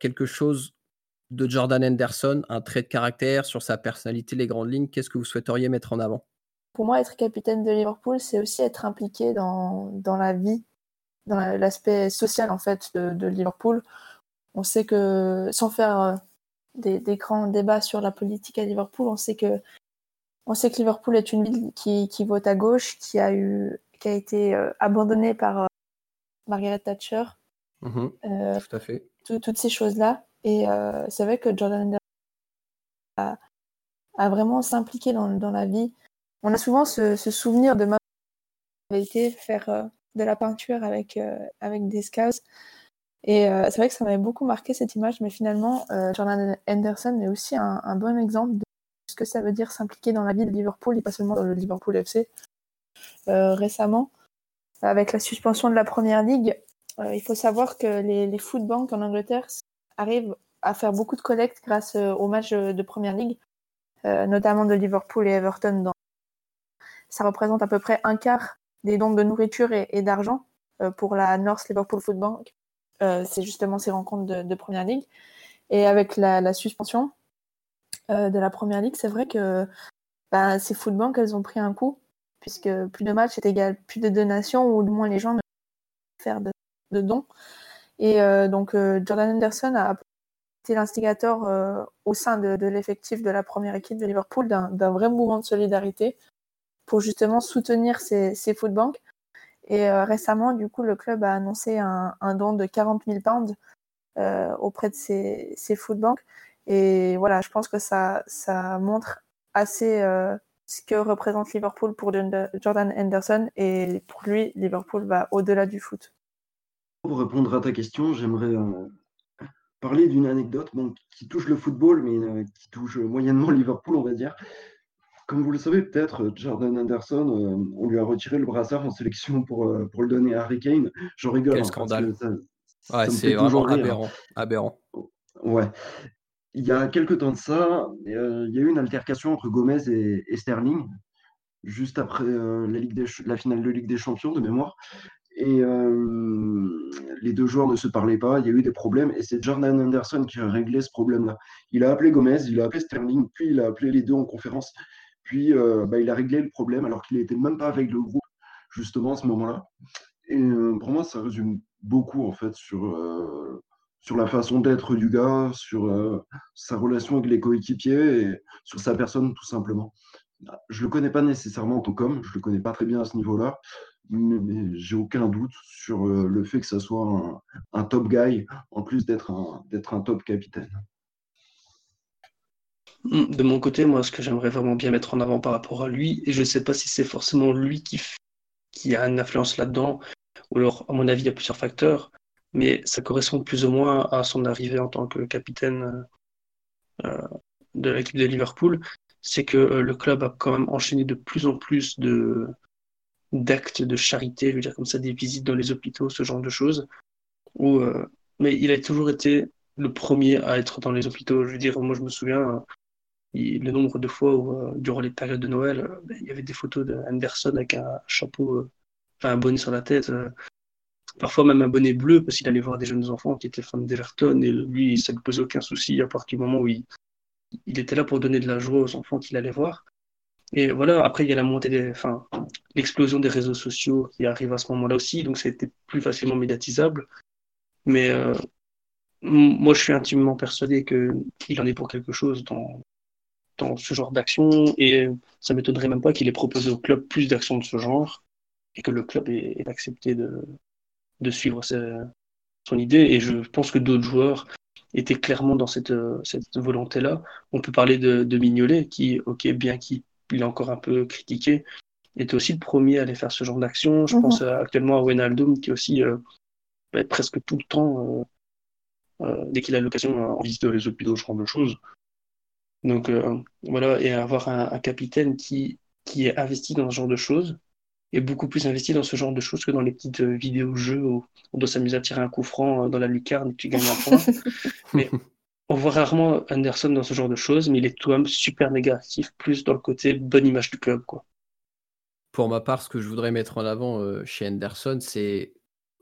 quelque chose de Jordan Henderson, un trait de caractère sur sa personnalité, les grandes lignes, qu'est-ce que vous souhaiteriez mettre en avant? Pour moi, être capitaine de Liverpool, c'est aussi être impliqué dans, dans la vie, dans l'aspect social en fait de, Liverpool. On sait que, sans faire euh, des, grands débats sur la politique à Liverpool, on sait que, on sait que Liverpool est une ville qui, qui vote à gauche, qui a, eu, qui a été euh, abandonnée par euh, Margaret Thatcher. Mmh tout à fait. toutes ces choses-là. Et euh, c'est vrai que Jordan Anderson a, vraiment s'impliqué dans, la vie. On a souvent ce, souvenir de ma avait été faire euh, de la peinture avec, euh, avec des scouts. Et c'est vrai que ça m'avait beaucoup marqué cette image, mais finalement, Jordan Anderson est aussi un, bon exemple de ce que ça veut dire s'impliquer dans la vie de Liverpool et pas seulement dans le Liverpool FC. récemment, avec la suspension de la première ligue, il faut savoir que les, les food banks en Angleterre arrive à faire beaucoup de collectes grâce euh, aux matchs de Première Ligue, euh, notamment de Liverpool et Everton. Dans... Ça représente à peu près un quart des dons de nourriture et, d'argent euh, pour la North Liverpool Food Bank. c'est justement ces rencontres de, Première Ligue. Et avec la, suspension de la Première Ligue, c'est vrai que bah, ces food ont pris un coup, puisque plus de matchs est égal plus de donations, ou du moins les gens ne faire de, de dons. Et euh, donc euh, Jordan Anderson a été l'instigateur euh, au sein de, l'effectif de la première équipe de Liverpool d'un vrai mouvement de solidarité pour justement soutenir ces, ces footbanks. Et euh, récemment, du coup, le club a annoncé un, don de 40 000 pounds auprès de ces, ces footbanks. Et voilà, je pense que ça, ça montre assez ce que représente Liverpool pour Jordan Henderson. Et pour lui, Liverpool va au-delà du foot. Pour répondre à ta question, j'aimerais parler d'une anecdote qui touche le football, mais euh, qui touche moyennement Liverpool, on va dire. Comme vous le savez peut-être, Jordan Anderson, euh, on lui a retiré le brassard en sélection pour, euh, pour le donner à Harry Kane. J'en rigole. Quel hein, scandale. c'est vraiment aberrant. aberrant. Ouais. Il y a quelques temps de ça, il y a eu une altercation entre Gomez et, Sterling, juste après la, Ligue la finale de Ligue des Champions de mémoire. Et euh, les deux joueurs ne se parlaient pas, il y a eu des problèmes, et c'est Jordan Anderson qui a réglé ce problème-là. Il a appelé Gomez, il a appelé Sterling, puis il a appelé les deux en conférence, puis euh, bah, il a réglé le problème alors qu'il n'était même pas avec le groupe, justement, à ce moment-là. Et euh, pour moi, ça résume beaucoup, en fait, sur, sur la façon d'être du gars, sur sa relation avec les coéquipiers et sur sa personne, tout simplement. Je ne le connais pas nécessairement en tant qu'homme, je ne le connais pas très bien à ce niveau-là, mais j'ai aucun doute sur euh, le fait que ça soit un, top guy, en plus d'être un, un top capitaine. Hmm, de mon côté, moi, ce que j'aimerais vraiment bien mettre en avant par rapport à lui, et je ne sais pas si c'est forcément lui qui, qui a une influence là-dedans, ou alors, à mon avis, il y a plusieurs facteurs, mais ça correspond plus ou moins à son arrivée en tant que capitaine euh, de l'équipe de Liverpool, c'est que euh, le club a quand même enchaîné de plus en plus de, d'actes de charité, je veux dire comme ça, des visites dans les hôpitaux, ce genre de choses. Euh, mais il a toujours été le premier à être dans les hôpitaux. Je veux dire, moi je me souviens le nombre de fois où, euh, durant les périodes de Noël, euh, ben, il y avait des photos d'Anderson avec un chapeau, enfin un bonnet sur la tête. Parfois même un bonnet bleu parce qu'il allait voir des jeunes enfants qui étaient fans d'Everton et lui, ça ne posait aucun souci à partir du moment où il, il était là pour donner de la joie aux enfants qu'il allait voir. Et voilà, après, il y a la montée des, enfin, l'explosion des réseaux sociaux qui arrive à ce moment-là aussi, donc c'était plus facilement médiatisable. Mais euh, moi, je suis intimement persuadé qu'il en est pour quelque chose dans, dans ce genre d'action, et ça m'étonnerait même pas qu'il ait proposé au club plus d'actions de ce genre, et que le club ait, accepté de, de suivre son idée. Et je pense que d'autres joueurs étaient clairement dans cette, cette volonté-là. On peut parler de, de Mignolet, qui, ok, bien qu'il il est encore un peu critiqué, était aussi le premier à aller faire ce genre d'action. Je mhm. pense euh, actuellement à Wijnaldum, qui est aussi euh, bah, presque tout le temps, euh, dès qu'il a l'occasion, en visiter les hôpitaux, ce genre de choses. Donc voilà, et avoir un, capitaine qui, qui est investi dans ce genre de choses, et beaucoup plus investi dans ce genre de choses que dans les petites vidéos-jeux où on doit s'amuser à tirer un coup franc dans la lucarne et tu gagnes un point. [LAUGHS] Mais on voit rarement Anderson dans ce genre de choses, mais il est tout même super négatif, plus dans le côté bonne image du club. Quoi. Pour ma part, ce que je voudrais mettre en avant euh, chez Anderson, c'est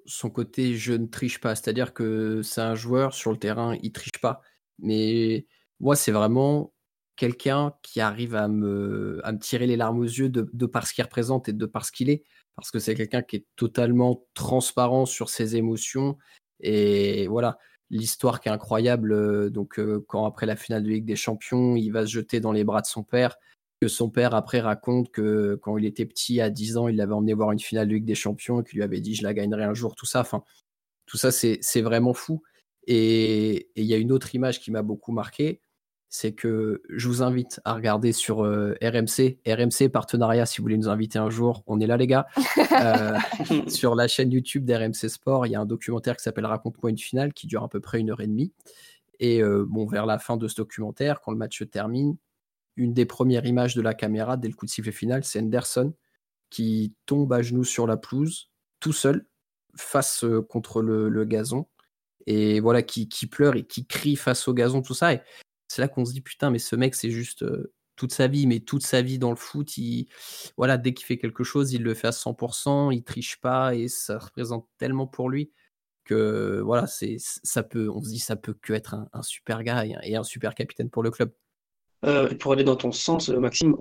son côté je ne triche pas. C'est-à-dire que c'est un joueur sur le terrain, il triche pas. Mais moi, c'est vraiment quelqu'un qui arrive à me, à me tirer les larmes aux yeux de, de par ce qu'il représente et de par ce qu'il est. Parce que c'est quelqu'un qui est totalement transparent sur ses émotions. Et voilà, l'histoire qui est incroyable. Euh, donc, euh, quand après la finale de Ligue des Champions, il va se jeter dans les bras de son père, que son père après raconte que quand il était petit, à 10 ans, il l'avait emmené voir une finale de Ligue des Champions et qu'il lui avait dit je la gagnerai un jour, tout ça. Enfin, tout ça, c'est vraiment fou. Et il y a une autre image qui m'a beaucoup marqué, c'est que je vous invite à regarder sur euh, RMC, RMC partenariat si vous voulez nous inviter un jour, on est là les gars. Euh, [LAUGHS] sur la chaîne YouTube d'RMC Sport, il y a un documentaire qui s'appelle Raconte-moi une finale qui dure à peu près une heure et demie. Et euh, bon, vers la fin de ce documentaire, quand le match se termine, une des premières images de la caméra dès le coup de sifflet final, c'est Anderson qui tombe à genoux sur la pelouse, tout seul, face contre le, gazon, et voilà, qui, qui, pleure et qui crie face au gazon, tout ça. Et c'est là qu'on se dit putain, mais ce mec, c'est juste toute sa vie, mais toute sa vie dans le foot, il, voilà, dès qu'il fait quelque chose, il le fait à 100%, il triche pas et ça représente tellement pour lui que voilà, ça peut, on se dit ça peut que être un, super gars et un, super capitaine pour le club. Euh, pour aller dans ton sens, Maxime,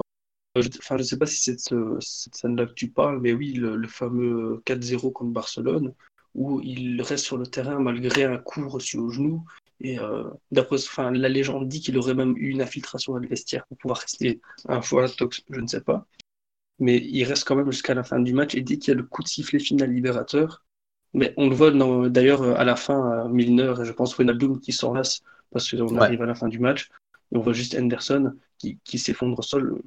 je, enfin, je sais pas si c'est cette, scène-là que tu parles, mais oui, le, le fameux 4-0 contre Barcelone, où il reste sur le terrain malgré un coup reçu au genou, Et euh, d'après, enfin, la légende dit qu'il aurait même eu une infiltration dans le vestiaire pour pouvoir rester un fois tox, je ne sais pas. Mais il reste quand même jusqu'à la fin du match et dès qu'il y a le coup de sifflet final libérateur, mais on le voit d'ailleurs à la fin, Milner et je pense Wijnaldum qui s'enlace parce qu'on Ouais. arrive à la fin du match. Et on voit juste Henderson qui, qui s'effondre au sol,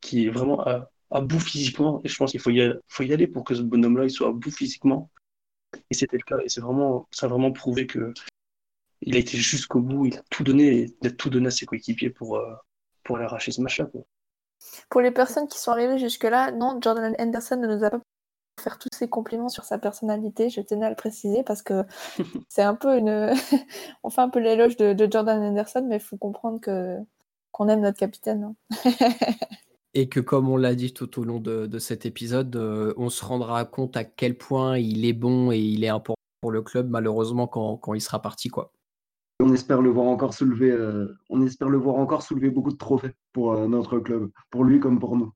qui est vraiment à, à bout physiquement. Et je pense qu'il faut, y aller- faut y aller pour que ce bonhomme-là il soit à bout physiquement. Et c'était le cas. Et c'est vraiment, ça a vraiment prouvé que il a été jusqu'au bout. Il a tout donné, il a tout donné à ses coéquipiers pour, euh, pour aller arracher ce match-là. Pour les personnes qui sont arrivées jusque-là, non, Jordan Henderson ne nous a pas faire tous ses compliments sur sa personnalité, je tenais à le préciser parce que [LAUGHS] c'est un peu une. [LAUGHS] On fait un peu l'éloge de, de Jordan Henderson, mais il faut comprendre que qu'on aime notre capitaine. hein. [LAUGHS] Et que comme on l'a dit tout au long de, de cet épisode, euh, on se rendra compte à quel point il est bon et il est important pour le club, malheureusement, quand, quand il sera parti. quoi. On espère le voir encore soulever, euh, on espère le voir encore soulever beaucoup de trophées pour euh, notre club, pour lui comme pour nous.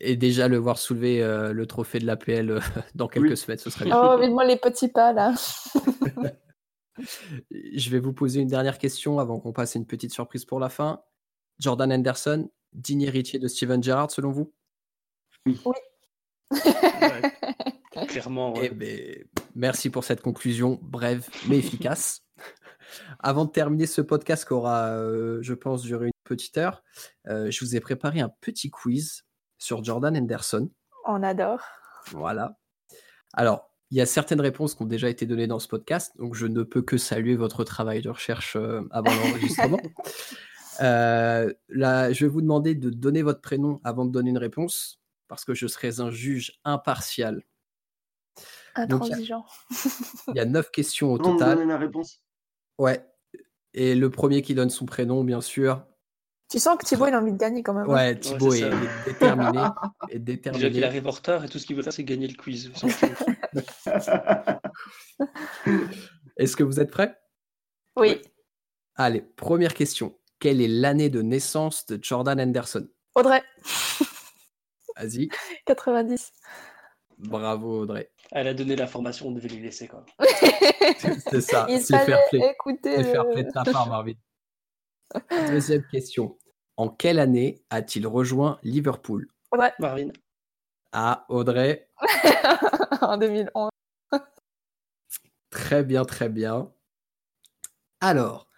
Et déjà le voir soulever euh, le trophée de l'APL euh, [LAUGHS] dans quelques Oui. semaines, ce serait [LAUGHS] bien. Oh, vite-moi les petits pas là. [LAUGHS] Je vais vous poser une dernière question avant qu'on passe à une petite surprise pour la fin. Jordan Henderson, digne héritier de Steven Gerrard selon vous? Ouais. Clairement, ouais. Eh ben, merci pour cette conclusion brève mais efficace. Avant de terminer ce podcast qui aura, euh, je pense, duré une petite heure, euh, je vous ai préparé un petit quiz sur Jordan Henderson. On adore. Voilà. Alors, il y a certaines réponses qui ont déjà été données dans ce podcast, donc je ne peux que saluer votre travail de recherche euh, avant l'enregistrement. [LAUGHS] Euh, là, je vais vous demander de donner votre prénom avant de donner une réponse, parce que je serai un juge impartial. Intransigeant. Il y a neuf questions au total. la réponse. Ouais. Et le premier qui donne son prénom, bien sûr. Tu sens que Thibaut il a envie de gagner quand même. hein. Ouais, Thibaut est, déterminé. [LAUGHS] est Déjà déterminé. qu'il arrive en retard et tout ce qu'il veut faire, c'est gagner le quiz. [LAUGHS] [LAUGHS] Est-ce que vous êtes prêts? Oui. Allez, première question. Quelle est l'année de naissance de Jordan Henderson? Audrey, Vas-y. 90. Bravo, Audrey. Elle a donné l'information, on devait lui laisser. Quoi. [LAUGHS] C'est ça. Il C'est fair fallait play. écouter. C'est fair play de ta part, Marvin. [LAUGHS] Deuxième question. En quelle année a-t-il rejoint Liverpool? Audrey, Marvin, Ah, Audrey. en 2011. [LAUGHS] Très bien, très bien. Alors,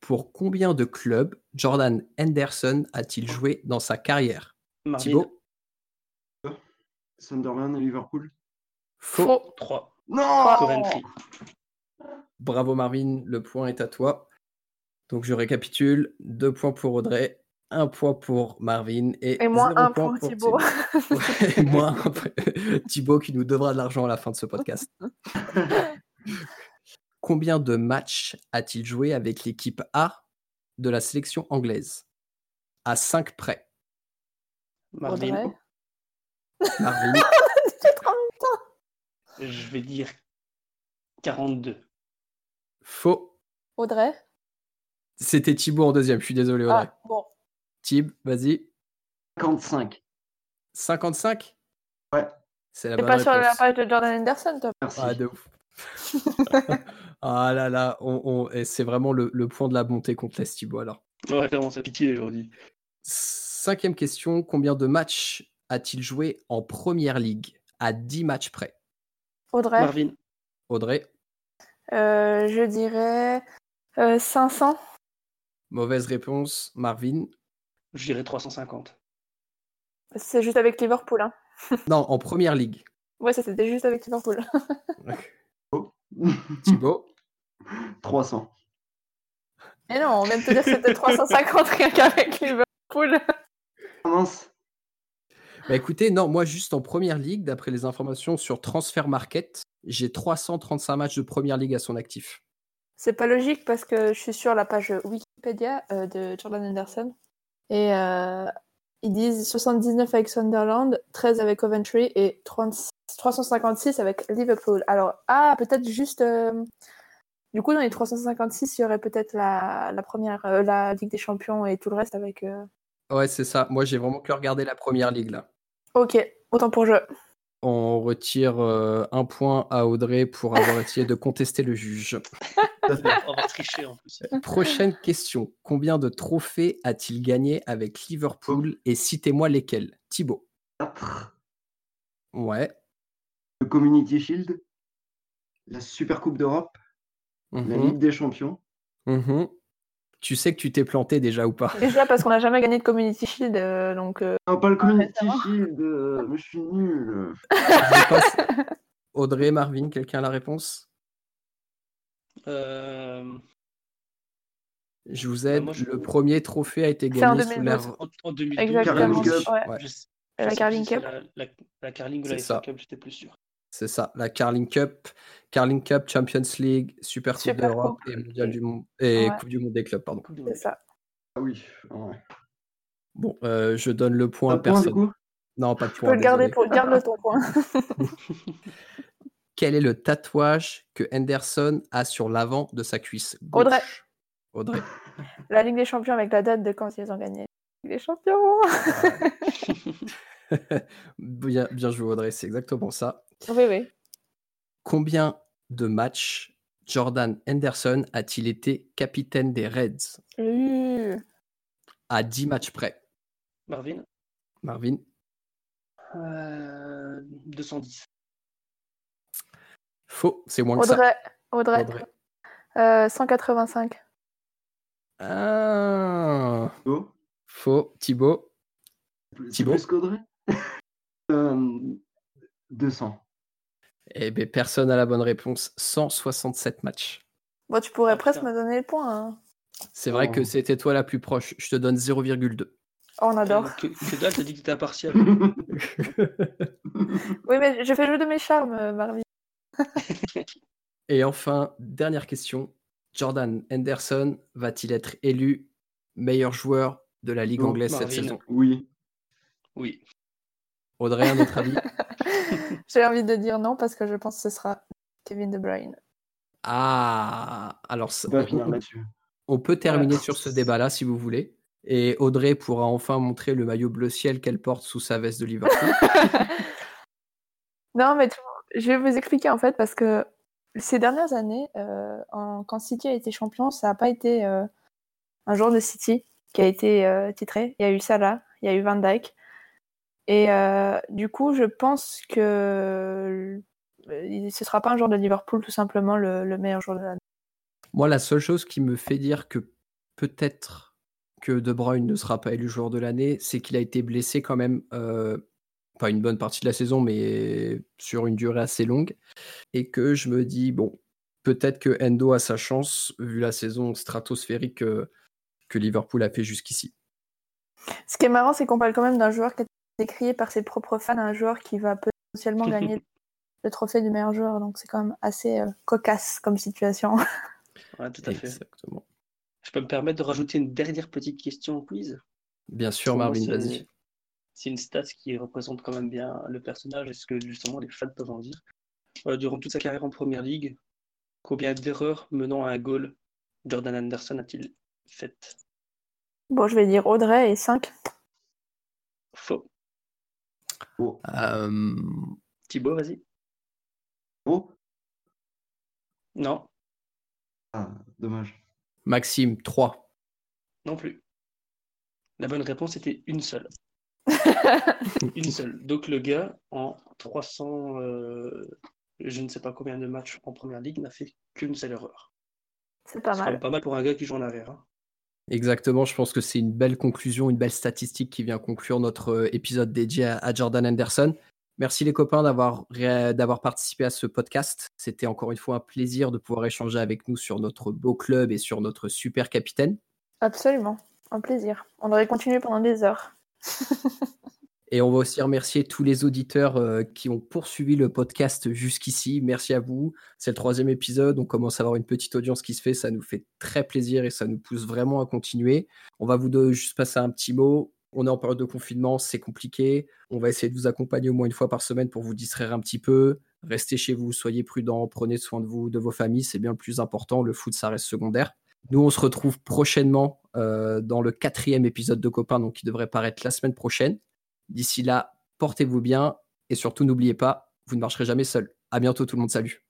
pour combien de clubs Jordan Henderson a-t-il joué dans sa carrière? Marvin, Thibaut Sunderland et Liverpool. Faux. Faux. 3. Non Coventry. Bravo Marvin, le point est à toi. Donc je récapitule, deux points pour Audrey, un point pour Marvin et, Et moins zéro un point pour pour Thibaut. Et moins [LAUGHS] Thibaut qui nous devra de l'argent à la fin de ce podcast. [LAUGHS] Combien de matchs a-t-il joué avec l'équipe A de la sélection anglaise? À 5 près. Marvin, Audrey. Marvin, [LAUGHS] je vais dire 42. faux. Audrey? C'était Thibaut en deuxième, je suis désolé Audrey. Ah, bon. Thib, vas-y. 55. 55 Ouais. C'est la T'es bonne pas sur la page de Jordan Henderson, toi? Merci. Ah, de ouf. [LAUGHS] ah là là, on, c'est vraiment le, le point de la bonté contre laisse Thibaut alors. Ouais, clairement, c'est pitié aujourd'hui. Cinquième question, combien de matchs a-t-il joué en première ligue à 10 matchs près? Audrey. Marvin, Audrey, Euh, je dirais euh, 500. mauvaise réponse. Marvin, je dirais 350. C'est juste avec Liverpool. Hein. [LAUGHS] non, en première ligue. Ouais, ça c'était juste avec Liverpool. [LAUGHS] Thibaut, 300. [LAUGHS] Mais non, on vient de te dire que c'était 350 rien qu'avec Liverpool. Mince. Bah écoutez, non, moi juste en première ligue, d'après les informations sur Transfer Market, j'ai 335 matchs de première ligue à son actif. C'est pas logique parce que je suis sur la page Wikipédia euh, de Jordan Henderson et euh, ils disent 79 avec Sunderland, 13 avec Coventry et 30 356 avec Liverpool. Alors, ah, peut-être juste. euh, du coup, dans les 356, il y aurait peut-être la, première, la Ligue des Champions et tout le reste avec. Ouais, c'est ça. Moi, j'ai vraiment que regardé la première ligue là. Ok, autant pour jeu. On retire euh, un point à Audrey pour avoir [LAUGHS] essayé de contester le juge. On va tricher en plus. Prochaine question. Combien de trophées a-t-il gagné avec Liverpool et citez-moi lesquels? Thibaut. 4. Ouais. Le Community Shield, la Super Coupe d'Europe, la Mhm, Ligue des Champions. mhm. Tu sais que tu t'es planté déjà ou pas Déjà parce qu'on n'a jamais gagné de Community Shield, euh, donc euh, Non, pas le Community récemment. Shield, euh, mais je suis nul. Audrey, Marvin, quelqu'un a la réponse? Euh, Je vous aide. moi, je- Le premier trophée a été C'est en gagné sous 2012. l'ère. en, en 2012, exactement. Carling Cup. Ouais. Ouais. Je sais- La Carling Cup. La, la, la Carling ou C'est la Cup, j'étais plus sûr. C'est ça, la Carling Cup, Carling Cup, Champions League, Super Coupe d'Europe et Mondial du Monde et Ouais. Coupe du Monde des clubs, pardon. C'est ça. Ah oui. ouais. Bon, euh, je donne le point Pas à point, personne. coup non, pas de Tu peux point. le garder pour garde-le ton point. [LAUGHS] Quel est le tatouage que Henderson a sur l'avant de sa cuisse gauche? Audrey. Audrey. [LAUGHS] La Ligue des Champions avec la date de quand ils ont gagné. Ligue des Champions [LAUGHS] bien, bien joué Audrey, c'est exactement ça. Oui, oui. Combien de matchs Jordan Henderson a-t-il été capitaine des Reds? Euh, À 10 matchs près. Marvin? Marvin? Euh, 210. Faux, c'est moins que ça. Audrey. Audrey. Audrey. Euh, 185. Ah, Oh, faux, Thibaut? c'est Thibaut? plus qu'Audrey? Euh, 200. Eh bien, personne n'a la bonne réponse. 167 matchs. Bon, tu pourrais Ah, presque putain. me donner le point. hein. C'est vrai que Oh. c'était toi la plus proche. Je te donne 0,2. Oh, on adore. Que, que dalle, t'as dit que t'étais impartial. [LAUGHS] Oui, mais j'ai fait jeu de mes charmes, euh, Marvin. [LAUGHS] Et enfin, dernière question. Jordan Henderson va-t-il être élu meilleur joueur de la Ligue Oh, anglaise cette saison? Oui. Oui. Audrey, un autre avis [LAUGHS] J'ai envie de dire non parce que je pense que ce sera Kevin De Bruyne. Ah Alors, ça- On finir peut terminer Ouais. sur ce débat-là si vous voulez. Et Audrey pourra enfin montrer le maillot bleu ciel qu'elle porte sous sa veste de Liverpool. [LAUGHS] Non, mais je vais vous expliquer en fait parce que ces dernières années, euh, en- quand City a été champion, ça n'a pas été euh, un joueur de City qui a été euh, titré. Il y a eu Salah, il y a eu Van Dijk. Et euh, du coup, je pense que euh, ce sera pas un joueur de Liverpool tout simplement le, le meilleur joueur de l'année. Moi, la seule chose qui me fait dire que peut-être que De Bruyne ne sera pas élu joueur de l'année, c'est qu'il a été blessé quand même, euh, pas une bonne partie de la saison, mais sur une durée assez longue. Et que je me dis, bon, peut-être que Endo a sa chance, vu la saison stratosphérique que, que Liverpool a fait jusqu'ici. Ce qui est marrant, c'est qu'on parle quand même d'un joueur qui a décrié par ses propres fans, un joueur qui va potentiellement [LAUGHS] gagner le trophée du meilleur joueur. Donc c'est quand même assez euh, cocasse comme situation. [LAUGHS] Ouais, tout à fait. Exactement. Je peux me permettre de rajouter une dernière petite question au quiz? Bien sûr, Marvin, c'est- vas-y. C'est une stat qui représente quand même bien le personnage et ce que justement les fans peuvent en dire. Euh, durant toute sa carrière en première ligue, combien d'erreurs menant à un goal Jordan Anderson a-t-il faites Bon, je vais dire Audrey et 5. Faux. Oh. Euh, Thibaut, vas-y. Oh. Non, Ah, dommage. Maxime, 3. non plus. La bonne réponse était une seule. [LAUGHS] Une seule. Donc le gars, en 300, euh, je ne sais pas combien de matchs en première ligue, n'a fait qu'une seule erreur. c'est pas C'est mal. pas mal pour un gars qui joue en arrière. hein. Exactement, je pense que c'est une belle conclusion, une belle statistique qui vient conclure notre euh, épisode dédié à, Jordan Anderson. Merci les copains d'avoir d'avoir participé à ce podcast. C'était encore une fois un plaisir de pouvoir échanger avec nous sur notre beau club et sur notre super capitaine. Absolument. Un plaisir. On aurait continué pendant des heures. [LAUGHS] Et on va aussi remercier tous les auditeurs euh, qui ont poursuivi le podcast jusqu'ici. Merci à vous. C'est le troisième épisode. On commence à avoir une petite audience qui se fait. Ça nous fait très plaisir et ça nous pousse vraiment à continuer. On va vous juste passer un petit mot. On est en période de confinement, c'est compliqué. On va essayer de vous accompagner au moins une fois par semaine pour vous distraire un petit peu. Restez chez vous, soyez prudents, prenez soin de vous, de vos familles, c'est bien le plus important. Le foot, ça reste secondaire. Nous, on se retrouve prochainement euh, dans le quatrième épisode de Copains, donc qui devrait paraître la semaine prochaine. D'ici là, portez-vous bien Et surtout, n'oubliez pas, vous ne marcherez jamais seul. À bientôt tout le monde, salut.